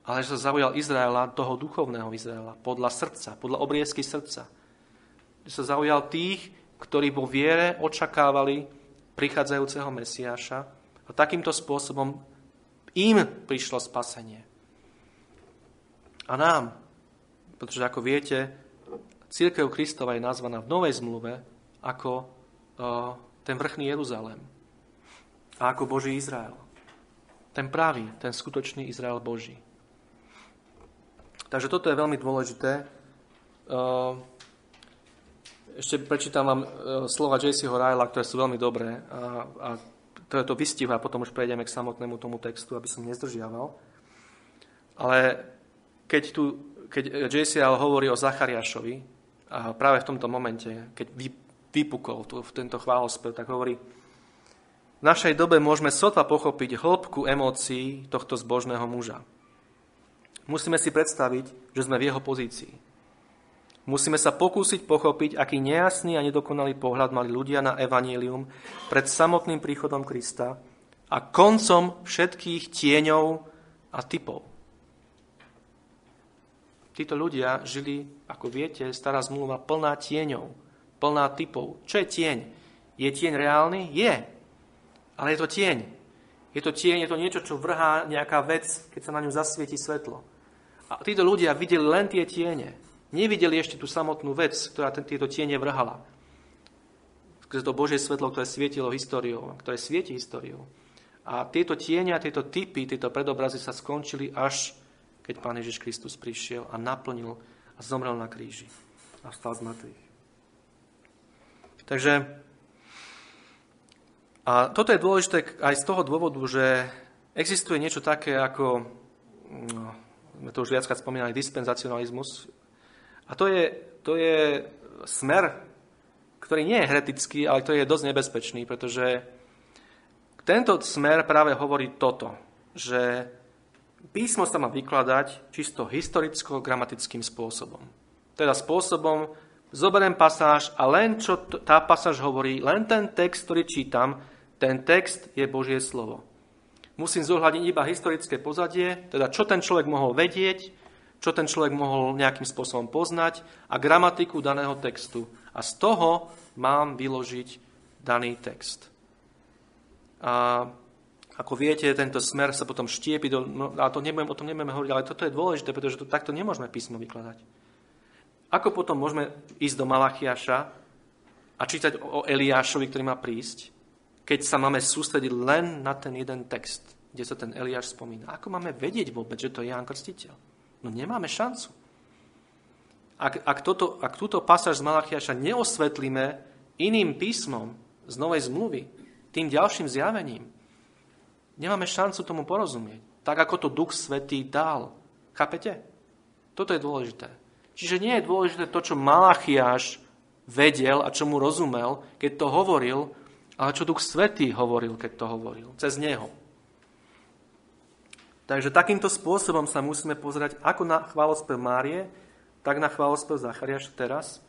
Ale že sa zaujal Izraela, toho duchovného Izraela, podľa srdca, podľa obriezky srdca že sa zaujal tých, ktorí vo viere očakávali prichádzajúceho Mesiáša a takýmto spôsobom im prišlo spasenie. A nám, pretože ako viete, Církev Kristova je nazvaná v Novej zmluve ako o, ten vrchný Jeruzalém a ako Boží Izrael. Ten pravý, ten skutočný Izrael Boží. Takže toto je veľmi dôležité. Ešte prečítam vám e, slova J.C. Ryla, ktoré sú veľmi dobré a, a ktoré to vystihuje a potom už prejdeme k samotnému tomu textu, aby som nezdržiaval. Ale keď, tu, keď J.C.L. hovorí o Zachariášovi, a práve v tomto momente, keď vypukol v tento chválospev, tak hovorí, v našej dobe môžeme sotva pochopiť hĺbku emócií tohto zbožného muža. Musíme si predstaviť, že sme v jeho pozícii. Musíme sa pokúsiť pochopiť, aký nejasný a nedokonalý pohľad mali ľudia na evanílium pred samotným príchodom Krista a koncom všetkých tieňov a typov. Títo ľudia žili, ako viete, stará zmluva plná tieňov, plná typov. Čo je tieň? Je tieň reálny? Je. Ale je to tieň. Je to tieň, je to niečo, čo vrhá nejaká vec, keď sa na ňu zasvieti svetlo. A títo ľudia videli len tie tiene. Nevideli ešte tú samotnú vec, ktorá ten, tieto tiene vrhala. Skrze to Božie svetlo, ktoré svietilo históriou, ktoré svieti históriou. A tieto tienia, tieto typy, tieto predobrazy sa skončili až keď Pán Ježiš Kristus prišiel a naplnil a zomrel na kríži a vstal z mŕtvych. Takže a toto je dôležité aj z toho dôvodu, že existuje niečo také ako, no, sme to už viackrát spomínali, dispenzacionalizmus a to je, to je smer, ktorý nie je heretický, ale ktorý je dosť nebezpečný, pretože tento smer práve hovorí toto, že písmo sa má vykladať čisto historicko-gramatickým spôsobom. Teda spôsobom, zoberiem pasáž a len čo tá pasáž hovorí, len ten text, ktorý čítam, ten text je Božie slovo. Musím zohľadiť iba historické pozadie, teda čo ten človek mohol vedieť, čo ten človek mohol nejakým spôsobom poznať a gramatiku daného textu. A z toho mám vyložiť daný text. A ako viete, tento smer sa potom štiepi, do, no, a to nebudem, o tom nebudeme hovoriť, ale toto je dôležité, pretože to, takto nemôžeme písmo vykladať. Ako potom môžeme ísť do Malachiaša a čítať o Eliášovi, ktorý má prísť, keď sa máme sústrediť len na ten jeden text, kde sa ten Eliáš spomína. Ako máme vedieť vôbec, že to je Ján Krstiteľ? No nemáme šancu. Ak, ak, toto, ak túto pasáž z Malachiaša neosvetlíme iným písmom z Novej zmluvy, tým ďalším zjavením, nemáme šancu tomu porozumieť. Tak, ako to Duch Svetý dal. Chápete? Toto je dôležité. Čiže nie je dôležité to, čo Malachiaš vedel a čo mu rozumel, keď to hovoril, ale čo Duch Svetý hovoril, keď to hovoril. Cez neho. Takže takýmto spôsobom sa musíme pozerať ako na chválospev Márie, tak na chválospev Zachariáš teraz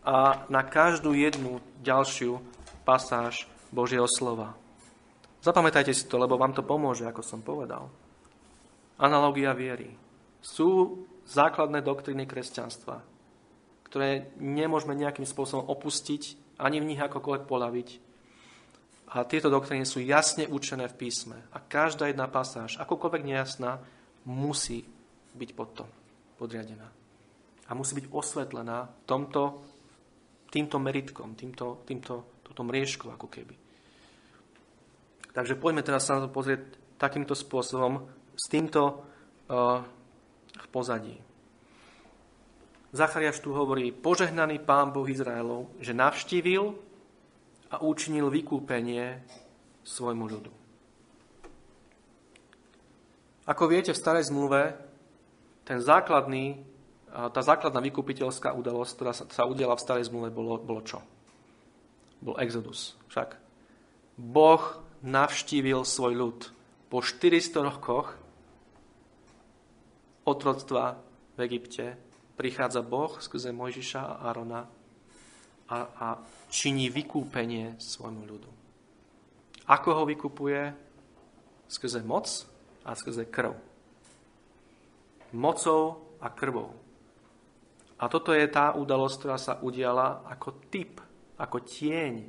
a na každú jednu ďalšiu pasáž Božieho slova. Zapamätajte si to, lebo vám to pomôže, ako som povedal. Analogia viery. Sú základné doktriny kresťanstva, ktoré nemôžeme nejakým spôsobom opustiť, ani v nich akokoľvek polaviť. A tieto doktriny sú jasne učené v písme. A každá jedna pasáž, akokoľvek nejasná, musí byť pod to podriadená a musí byť osvetlená tomto, týmto meritkom, týmto, týmto, túto mriežkou ako keby. Takže poďme teraz sa na to pozrieť takýmto spôsobom, s týmto uh, v pozadí. Zachariáš tu hovorí, požehnaný pán Boh Izraelov, že navštívil a učinil vykúpenie svojmu ľudu. Ako viete, v starej zmluve ten základný tá základná vykupiteľská udalosť, ktorá sa, udiala v starej zmluve, bolo, bolo čo? Bol Exodus. Však Boh navštívil svoj ľud. Po 400 rokoch otroctva v Egypte prichádza Boh skrze Mojžiša a Arona a, a činí vykúpenie svojmu ľudu. Ako ho vykupuje? Skrze moc a skrze krv. Mocou a krvou. A toto je tá udalosť, ktorá sa udiala ako typ, ako tieň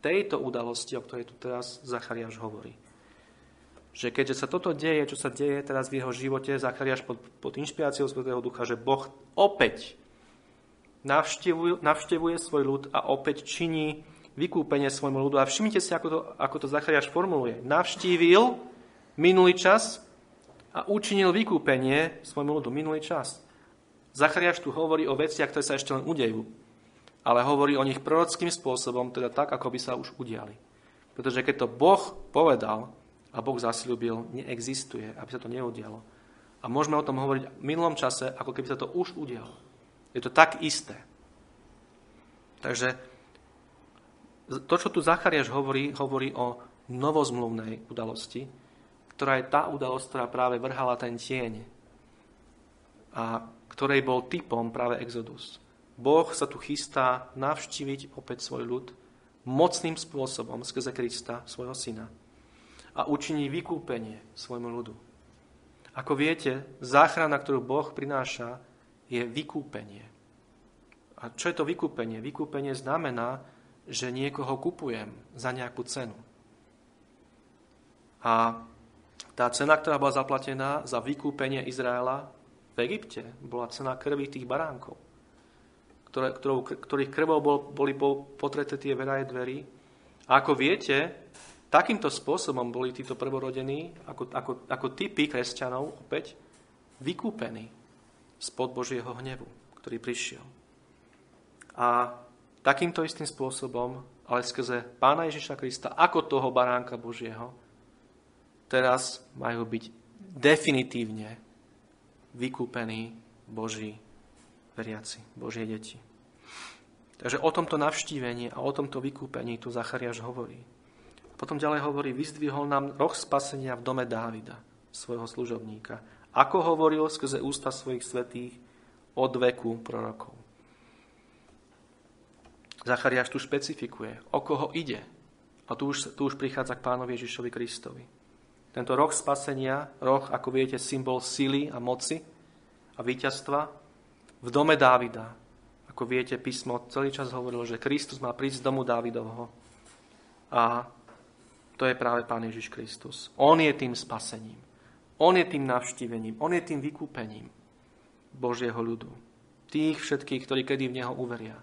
tejto udalosti, o ktorej tu teraz Zachariáš hovorí. Že keďže sa toto deje, čo sa deje teraz v jeho živote, Zachariáš pod, pod inšpiráciou Svetého Ducha, že Boh opäť navštevuje, navštevuje svoj ľud a opäť činí vykúpenie svojmu ľudu. A všimnite si, ako to, ako to Zachariáš formuluje. Navštívil minulý čas a učinil vykúpenie svojmu ľudu. Minulý čas. Zachariáš tu hovorí o veciach, ktoré sa ešte len udejú, ale hovorí o nich prorockým spôsobom, teda tak, ako by sa už udiali. Pretože keď to Boh povedal a Boh zasľúbil, neexistuje, aby sa to neudialo. A môžeme o tom hovoriť v minulom čase, ako keby sa to už udialo. Je to tak isté. Takže to, čo tu Zachariáš hovorí, hovorí o novozmluvnej udalosti, ktorá je tá udalosť, ktorá práve vrhala ten tieň. A ktorej bol typom práve Exodus. Boh sa tu chystá navštíviť opäť svoj ľud mocným spôsobom skrze Krista, svojho syna a učiní vykúpenie svojmu ľudu. Ako viete, záchrana, ktorú Boh prináša, je vykúpenie. A čo je to vykúpenie? Vykúpenie znamená, že niekoho kupujem za nejakú cenu. A tá cena, ktorá bola zaplatená za vykúpenie Izraela, v Egypte bola cena krvi tých baránkov, ktoré, ktorou, ktorých krvou bol, boli potreté tie veraje dverí. A ako viete, takýmto spôsobom boli títo prvorodení, ako, ako, ako typy kresťanov, opäť vykúpení spod Božieho hnevu, ktorý prišiel. A takýmto istým spôsobom, ale skrze Pána Ježiša Krista, ako toho baránka Božieho, teraz majú byť definitívne vykúpení Boží veriaci, Božie deti. Takže o tomto navštívení a o tomto vykúpení tu Zachariáš hovorí. Potom ďalej hovorí, vyzdvihol nám roh spasenia v dome Dávida, svojho služobníka, ako hovoril skrze ústa svojich svetých od veku prorokov. Zachariáš tu špecifikuje, o koho ide. A tu už, tu už prichádza k pánovi Ježišovi Kristovi. Tento roh spasenia, roh, ako viete, symbol sily a moci a víťazstva v dome Dávida. Ako viete, písmo celý čas hovorilo, že Kristus má prísť z domu Dávidovho. A to je práve Pán Ježiš Kristus. On je tým spasením. On je tým navštívením. On je tým vykúpením Božieho ľudu. Tých všetkých, ktorí kedy v Neho uveria.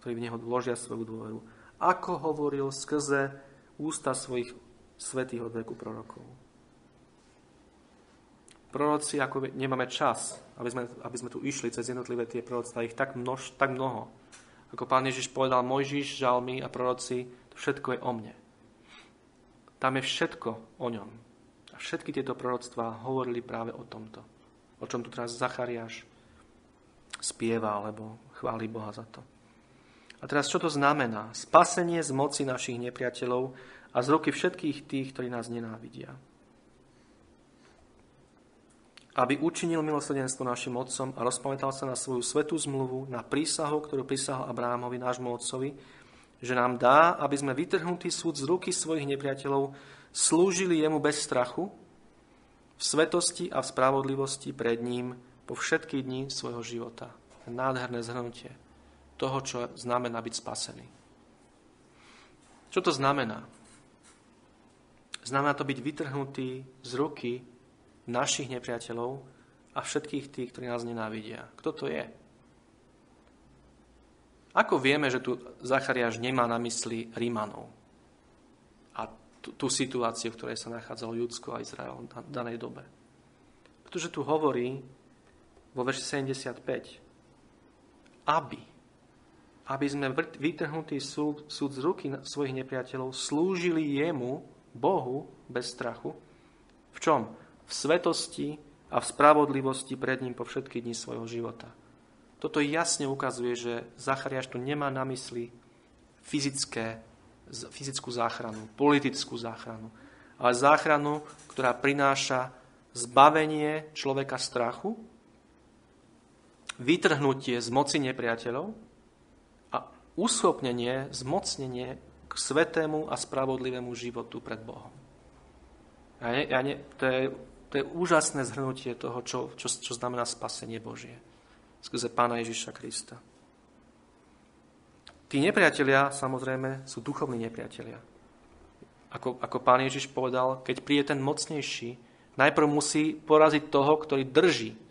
ktorí v Neho vložia svoju dôveru. Ako hovoril skrze ústa svojich svetých od veku prorokov. Proroci, ako nemáme čas, aby sme, aby sme tu išli cez jednotlivé tie proroctva, ich tak, množ, tak mnoho. Ako pán Ježiš povedal, Mojžiš, žalmy a proroci, to všetko je o mne. Tam je všetko o ňom. A všetky tieto proroctvá hovorili práve o tomto. O čom tu teraz Zachariáš spieva alebo chváli Boha za to. A teraz čo to znamená? Spasenie z moci našich nepriateľov a z ruky všetkých tých, ktorí nás nenávidia. Aby učinil milosrdenstvo našim otcom a rozpamätal sa na svoju svetú zmluvu, na prísahu, ktorú prisahal Abrámovi, nášmu otcovi, že nám dá, aby sme vytrhnutý súd z ruky svojich nepriateľov slúžili jemu bez strachu, v svetosti a v spravodlivosti pred ním po všetky dni svojho života. Nádherné zhrnutie toho, čo znamená byť spasený. Čo to znamená? Znamená to byť vytrhnutý z ruky našich nepriateľov a všetkých tých, ktorí nás nenávidia. Kto to je? Ako vieme, že tu Zachariáš nemá na mysli Rímanov tú, situáciu, v ktorej sa nachádzalo Judsko a Izrael v danej dobe? Pretože tu hovorí vo verši 75. Aby. Aby sme vytrhnutý súd, súd z ruky svojich nepriateľov slúžili jemu, Bohu, bez strachu. V čom? V svetosti a v spravodlivosti pred ním po všetky dni svojho života. Toto jasne ukazuje, že Zachariáš tu nemá na mysli fyzické, fyzickú záchranu, politickú záchranu, ale záchranu, ktorá prináša zbavenie človeka strachu vytrhnutie z moci nepriateľov a uschopnenie, zmocnenie k svetému a spravodlivému životu pred Bohom. Ja ne, ja ne, to, je, to je úžasné zhrnutie toho, čo, čo, čo znamená spasenie Božie skrze Pána Ježiša Krista. Tí nepriatelia, samozrejme, sú duchovní nepriatelia. Ako, ako Pán Ježiš povedal, keď príde ten mocnejší, najprv musí poraziť toho, ktorý drží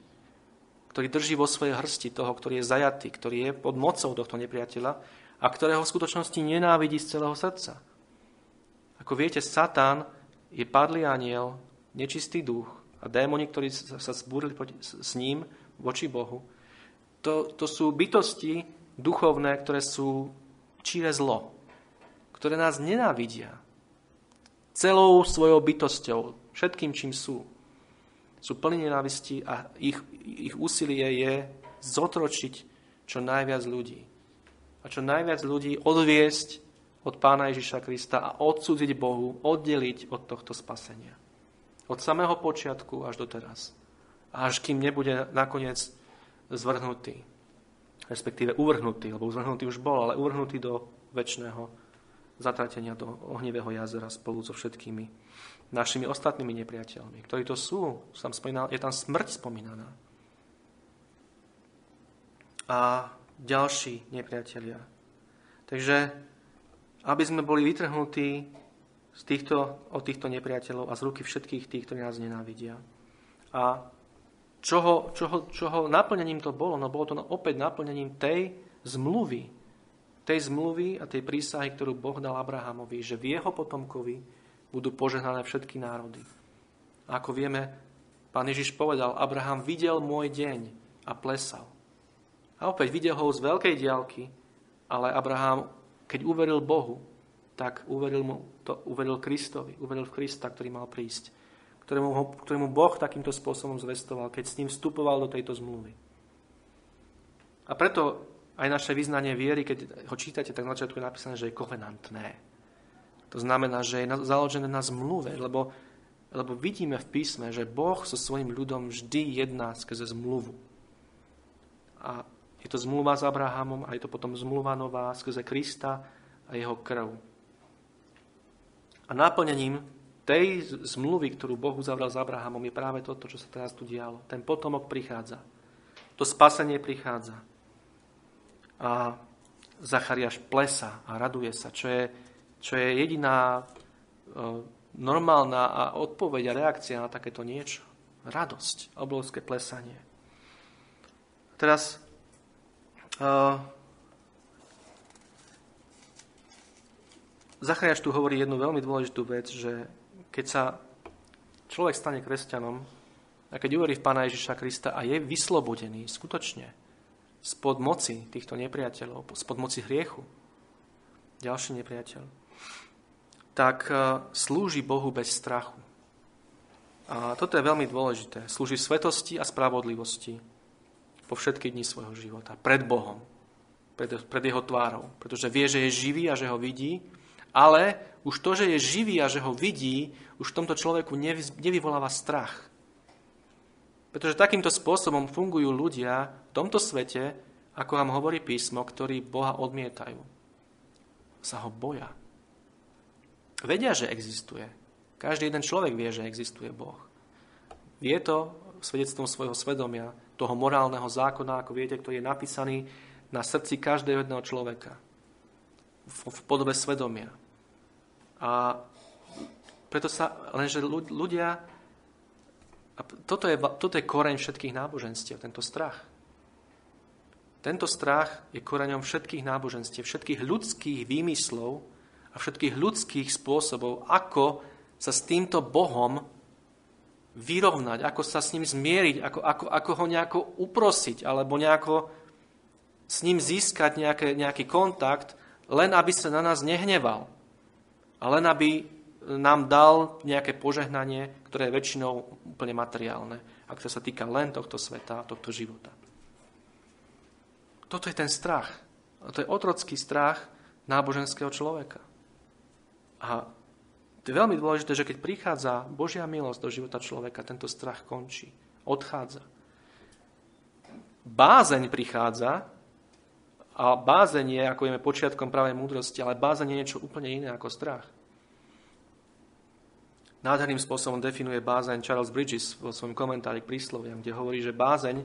ktorý drží vo svojej hrsti toho, ktorý je zajatý, ktorý je pod mocou tohto nepriateľa a ktorého v skutočnosti nenávidí z celého srdca. Ako viete, Satan je padlý aniel, nečistý duch a démoni, ktorí sa zbúrili s ním voči Bohu, to, to sú bytosti duchovné, ktoré sú číre zlo, ktoré nás nenávidia celou svojou bytosťou, všetkým, čím sú sú plní nenávisti a ich, ich úsilie je zotročiť čo najviac ľudí. A čo najviac ľudí odviesť od Pána Ježiša Krista a odsúdiť Bohu, oddeliť od tohto spasenia. Od samého počiatku až do teraz. Až kým nebude nakoniec zvrhnutý. Respektíve uvrhnutý, lebo zvrhnutý už bol, ale uvrhnutý do väčšného zatratenia do ohnivého jazera spolu so všetkými našimi ostatnými nepriateľmi. Ktorí to sú, tam spomínal, je tam smrť spomínaná. A ďalší nepriatelia. Takže, aby sme boli vytrhnutí z týchto, od týchto nepriateľov a z ruky všetkých tých, ktorí nás nenávidia. A čoho, čoho, čoho naplnením to bolo? No bolo to opäť naplnením tej zmluvy, tej zmluvy a tej prísahy, ktorú Boh dal Abrahamovi, že v jeho potomkovi budú požehnané všetky národy. A ako vieme, pán Ježiš povedal, Abraham videl môj deň a plesal. A opäť videl ho z veľkej diálky, ale Abraham, keď uveril Bohu, tak uveril, mu, to, uveril Kristovi, uveril v Krista, ktorý mal prísť, ktorému, ktorému Boh takýmto spôsobom zvestoval, keď s ním vstupoval do tejto zmluvy. A preto aj naše vyznanie viery, keď ho čítate, tak na začiatku je napísané, že je kovenantné. To znamená, že je založené na zmluve, lebo, lebo vidíme v písme, že Boh so svojím ľudom vždy jedná skrze zmluvu. A je to zmluva s Abrahamom a je to potom zmluva nová skrze Krista a jeho krv. A náplnením tej zmluvy, ktorú Boh uzavral s Abrahamom, je práve toto, čo sa teraz tu dialo. Ten potomok prichádza. To spasenie prichádza. A Zachariáš plesa a raduje sa, čo je čo je jediná e, normálna a odpoveď a reakcia na takéto niečo. Radosť, obrovské plesanie. Teraz, e, Zachariáš tu hovorí jednu veľmi dôležitú vec, že keď sa človek stane kresťanom a keď uverí v Pána Ježiša Krista a je vyslobodený skutočne spod moci týchto nepriateľov, spod moci hriechu, ďalší nepriateľ, tak e, slúži Bohu bez strachu. A toto je veľmi dôležité. Slúži svetosti a spravodlivosti po všetky dni svojho života. Pred Bohom. Pred, pred jeho tvárou. Pretože vie, že je živý a že ho vidí ale už to, že je živý a že ho vidí, už v tomto človeku nevyvoláva strach. Pretože takýmto spôsobom fungujú ľudia v tomto svete, ako vám hovorí písmo, ktorí Boha odmietajú. Sa ho boja. Vedia, že existuje. Každý jeden človek vie, že existuje Boh. Vie to svedectvom svojho svedomia, toho morálneho zákona, ako viete, ktorý je napísaný na srdci každého jedného človeka. V podobe svedomia. A preto sa, lenže ľudia, a toto je, toto je koreň všetkých náboženstiev, tento strach. Tento strach je koreňom všetkých náboženstiev, všetkých ľudských výmyslov a všetkých ľudských spôsobov, ako sa s týmto Bohom vyrovnať, ako sa s ním zmieriť, ako, ako, ako ho nejako uprosiť, alebo nejako s ním získať nejaké, nejaký kontakt, len aby sa na nás nehneval a len aby nám dal nejaké požehnanie, ktoré je väčšinou úplne materiálne a ktoré sa týka len tohto sveta, tohto života. Toto je ten strach. To je otrocký strach náboženského človeka. A to je veľmi dôležité, že keď prichádza Božia milosť do života človeka, tento strach končí, odchádza. Bázeň prichádza a bázeň je, ako vieme, počiatkom pravej múdrosti, ale bázeň je niečo úplne iné ako strach. Nádherným spôsobom definuje bázeň Charles Bridges vo svojom komentári k prísloviam, kde hovorí, že bázeň,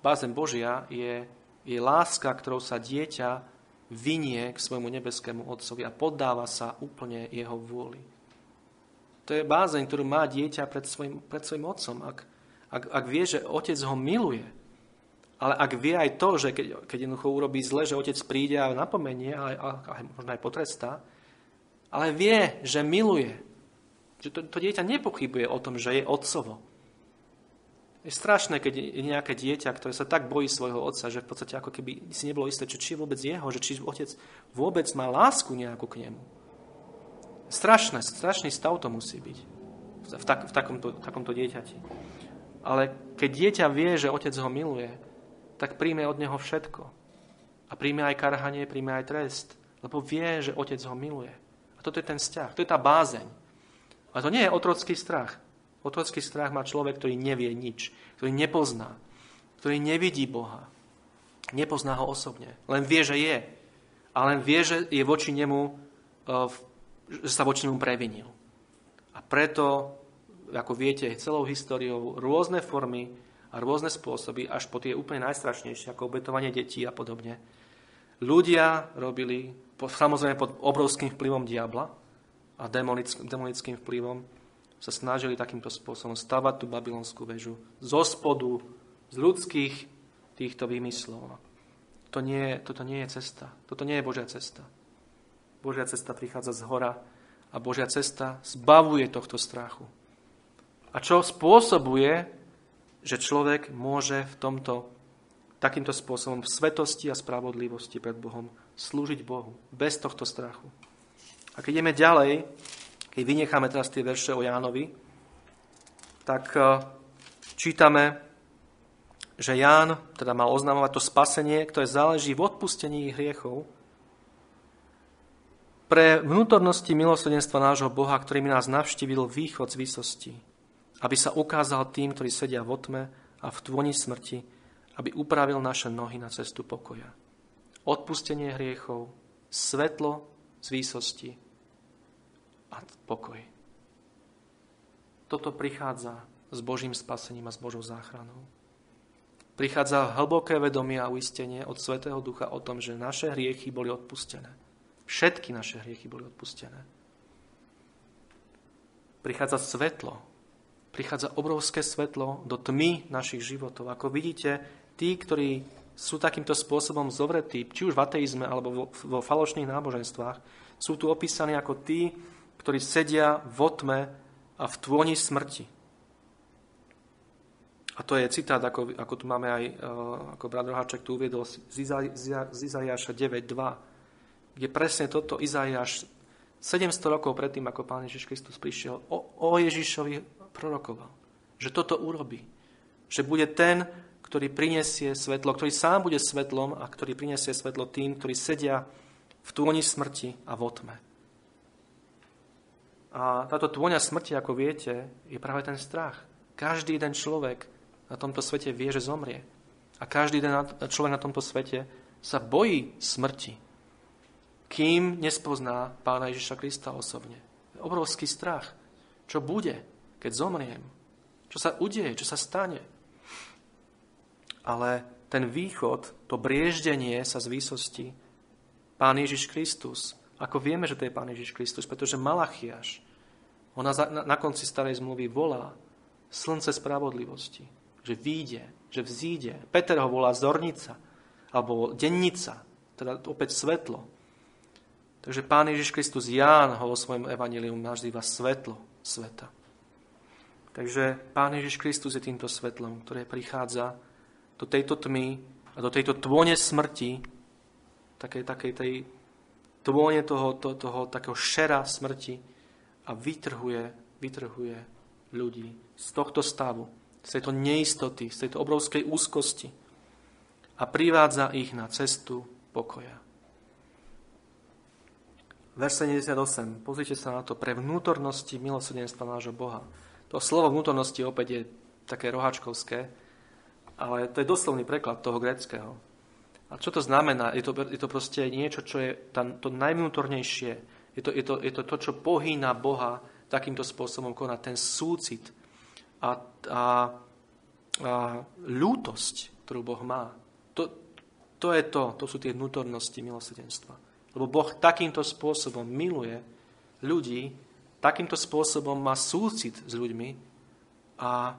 bázeň Božia je, je láska, ktorou sa dieťa vynie k svojmu nebeskému Otcovi a poddáva sa úplne jeho vôli. To je bázeň, ktorú má dieťa pred svojim, pred svojim otcom. Ak, ak, ak vie, že otec ho miluje, ale ak vie aj to, že keď, keď jednoducho urobí zle, že otec príde a napomenie, ale, ale, ale možno aj potrestá, ale vie, že miluje. Že to, to dieťa nepochybuje o tom, že je otcovo. Je strašné, keď je nejaké dieťa, ktoré sa tak bojí svojho otca, že v podstate ako keby si nebolo isté, či je vôbec jeho, že či otec vôbec má lásku nejakú k nemu. Strašné, strašný stav to musí byť v, tak, v takomto, takomto dieťati. Ale keď dieťa vie, že otec ho miluje, tak príjme od neho všetko. A príjme aj karhanie, príjme aj trest. Lebo vie, že otec ho miluje. A toto je ten vzťah, to je tá bázeň. A to nie je otrocký strach. Otrocký strach má človek, ktorý nevie nič, ktorý nepozná, ktorý nevidí Boha. Nepozná ho osobne. Len vie, že je. A len vie, že je voči nemu, e, že sa voči nemu previnil. A preto, ako viete, celou históriou rôzne formy a rôzne spôsoby, až po tie úplne najstrašnejšie, ako obetovanie detí a podobne. Ľudia robili, samozrejme pod obrovským vplyvom diabla a demonickým vplyvom, sa snažili takýmto spôsobom stavať tú babylonskú väžu zo spodu, z ľudských týchto výmyslov. To nie, toto nie je cesta. Toto nie je Božia cesta. Božia cesta prichádza z hora a Božia cesta zbavuje tohto strachu. A čo spôsobuje že človek môže v tomto takýmto spôsobom v svetosti a spravodlivosti pred Bohom slúžiť Bohu bez tohto strachu. A keď ideme ďalej, keď vynecháme teraz tie verše o Jánovi, tak e, čítame, že Ján teda mal oznamovať to spasenie, ktoré záleží v odpustení ich hriechov, pre vnútornosti milosrdenstva nášho Boha, ktorý mi nás navštívil východ z výsosti, aby sa ukázal tým, ktorí sedia v otme a v tvoni smrti, aby upravil naše nohy na cestu pokoja. Odpustenie hriechov, svetlo z výsosti a pokoj. Toto prichádza s Božím spasením a s Božou záchranou. Prichádza hlboké vedomie a uistenie od Svetého Ducha o tom, že naše hriechy boli odpustené. Všetky naše hriechy boli odpustené. Prichádza svetlo, prichádza obrovské svetlo do tmy našich životov. Ako vidíte, tí, ktorí sú takýmto spôsobom zovretí, či už v ateizme alebo vo, vo falošných náboženstvách, sú tu opísaní ako tí, ktorí sedia v otme a v tôni smrti. A to je citát, ako, ako tu máme aj, ako brat Roháček tu uviedol z, Izaiáša 9.2, kde presne toto Izaiáš 700 rokov predtým, ako Pán Ježiš Kristus prišiel, o, o Ježišovi prorokoval, že toto urobí. Že bude ten, ktorý prinesie svetlo, ktorý sám bude svetlom a ktorý prinesie svetlo tým, ktorí sedia v tôni smrti a v otme. A táto tôňa smrti, ako viete, je práve ten strach. Každý jeden človek na tomto svete vie, že zomrie. A každý jeden človek na tomto svete sa bojí smrti, kým nespozná Pána Ježiša Krista osobne. Obrovský strach. Čo bude, keď zomriem? Čo sa udeje? Čo sa stane? ale ten východ, to brieždenie sa z výsosti, Pán Ježiš Kristus. Ako vieme, že to je Pán Ježiš Kristus, pretože Malachiaš, ona na, konci starej zmluvy volá slnce spravodlivosti, že výjde, že vzíde. Peter ho volá zornica, alebo dennica, teda opäť svetlo. Takže Pán Ježiš Kristus, Ján ho vo svojom evaníliu nazýva svetlo sveta. Takže Pán Ježiš Kristus je týmto svetlom, ktoré prichádza do tejto tmy a do tejto tvone smrti, takej, takej tej tvone toho, to, toho takého šera smrti a vytrhuje, vytrhuje ľudí z tohto stavu, z tejto neistoty, z tejto obrovskej úzkosti a privádza ich na cestu pokoja. Verš 78. Pozrite sa na to. Pre vnútornosti milosrdenstva nášho Boha. To slovo vnútornosti opäť je také rohačkovské ale to je doslovný preklad toho greckého. A čo to znamená? Je to, je to proste niečo, čo je tam, to najvnútornejšie. Je to, je, to, je to to, čo pohýna Boha takýmto spôsobom konať. Ten súcit a, a, a ľútosť, ktorú Boh má. To, to je to, to sú tie vnútornosti milosrdenstva. Lebo Boh takýmto spôsobom miluje ľudí, takýmto spôsobom má súcit s ľuďmi a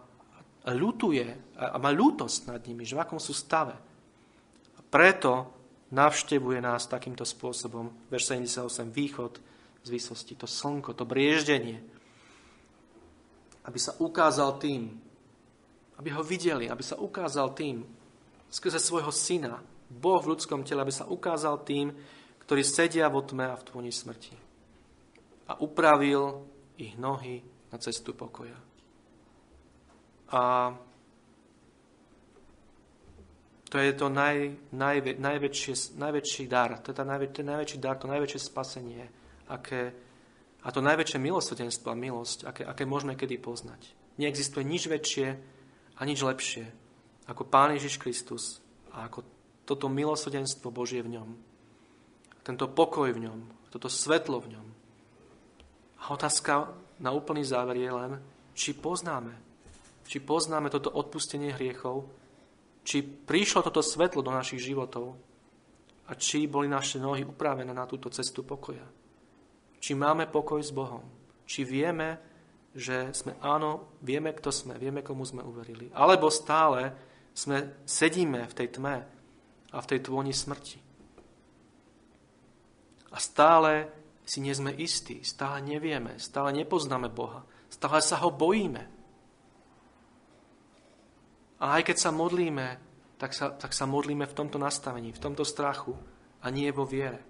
ľutuje a má ľútosť nad nimi, že v akom sú stave. A preto navštevuje nás takýmto spôsobom, verš 78, východ z výsosti, to slnko, to brieždenie, aby sa ukázal tým, aby ho videli, aby sa ukázal tým, skrze svojho syna, Boh v ľudskom tele, aby sa ukázal tým, ktorí sedia vo tme a v tvoni smrti. A upravil ich nohy na cestu pokoja. A to je to naj, najvä, najväčšie, najväčší dar, to je tá najvä, ten najväčší dar, to najväčšie spasenie, aké, a to najväčšie milosrdenstvo a milosť, aké, aké môžeme kedy poznať. Neexistuje nič väčšie a nič lepšie ako Pán Ježiš Kristus a ako toto milosrdenstvo Božie v ňom. Tento pokoj v ňom, toto svetlo v ňom. A otázka na úplný záver je len, či poznáme či poznáme toto odpustenie hriechov, či prišlo toto svetlo do našich životov a či boli naše nohy upravené na túto cestu pokoja. Či máme pokoj s Bohom. Či vieme, že sme áno, vieme, kto sme, vieme, komu sme uverili. Alebo stále sme, sedíme v tej tme a v tej tvoni smrti. A stále si nie sme istí, stále nevieme, stále nepoznáme Boha, stále sa ho bojíme. A aj keď sa modlíme, tak sa, tak sa modlíme v tomto nastavení, v tomto strachu a nie vo viere.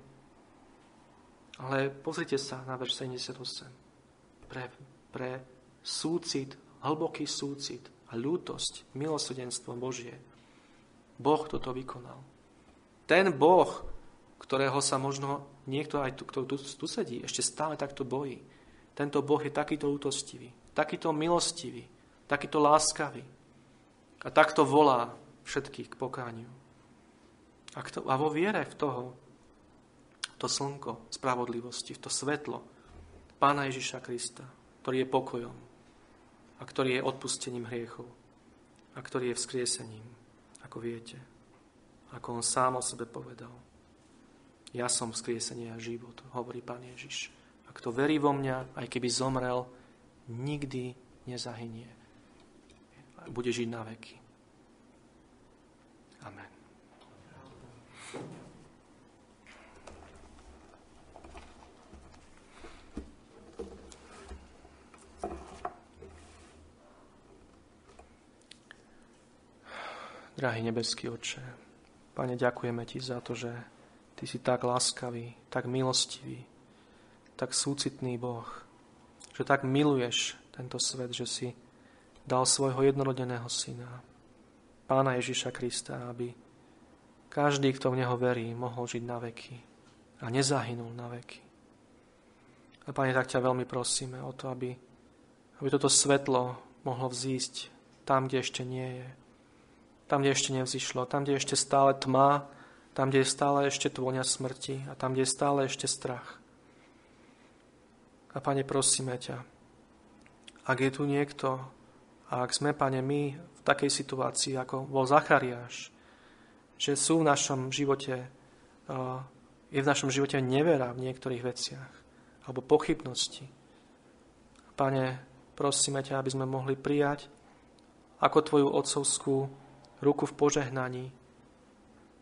Ale pozrite sa na verš 78. Pre, pre súcit, hlboký súcit a ľútosť, milosrdenstvo Božie. Boh toto vykonal. Ten Boh, ktorého sa možno niekto aj tu, kto tu, tu sedí, ešte stále takto bojí. Tento Boh je takýto ľútostivý, takýto milostivý, takýto láskavý, a takto volá všetkých k pokániu. A, to, a vo viere v toho, to slnko spravodlivosti, v to svetlo Pána Ježiša Krista, ktorý je pokojom a ktorý je odpustením hriechov a ktorý je vzkriesením, ako viete, ako on sám o sebe povedal. Ja som vzkriesenie a život, hovorí Pán Ježiš. A kto verí vo mňa, aj keby zomrel, nikdy nezahynie bude žiť na veky. Amen. Drahý nebeský oče, Pane, ďakujeme Ti za to, že Ty si tak láskavý, tak milostivý, tak súcitný Boh, že tak miluješ tento svet, že si dal svojho jednorodeného syna, Pána Ježiša Krista, aby každý, kto v Neho verí, mohol žiť na veky a nezahynul na veky. A Pane, tak ťa veľmi prosíme o to, aby, aby toto svetlo mohlo vzísť tam, kde ešte nie je, tam, kde ešte nevzýšlo, tam, kde ešte stále tma, tam, kde je stále ešte tvoňa smrti a tam, kde je stále ešte strach. A Pane, prosíme ťa, ak je tu niekto, a ak sme, Pane, my v takej situácii, ako bol Zachariáš, že sú v našom živote, je v našom živote nevera v niektorých veciach, alebo pochybnosti. Pane, prosíme ťa, aby sme mohli prijať ako Tvoju otcovskú ruku v požehnaní,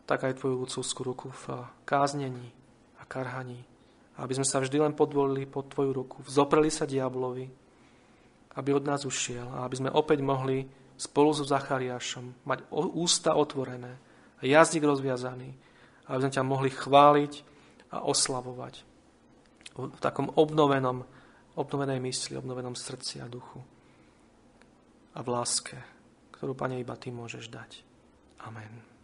tak aj Tvoju úcovskú ruku v káznení a karhaní. Aby sme sa vždy len podvolili pod Tvoju ruku, vzopreli sa diablovi, aby od nás ušiel a aby sme opäť mohli spolu so Zachariášom mať ústa otvorené a jazyk rozviazaný, aby sme ťa mohli chváliť a oslavovať v takom obnovenom, obnovenej mysli, obnovenom srdci a duchu a v láske ktorú, Pane, iba Ty môžeš dať. Amen.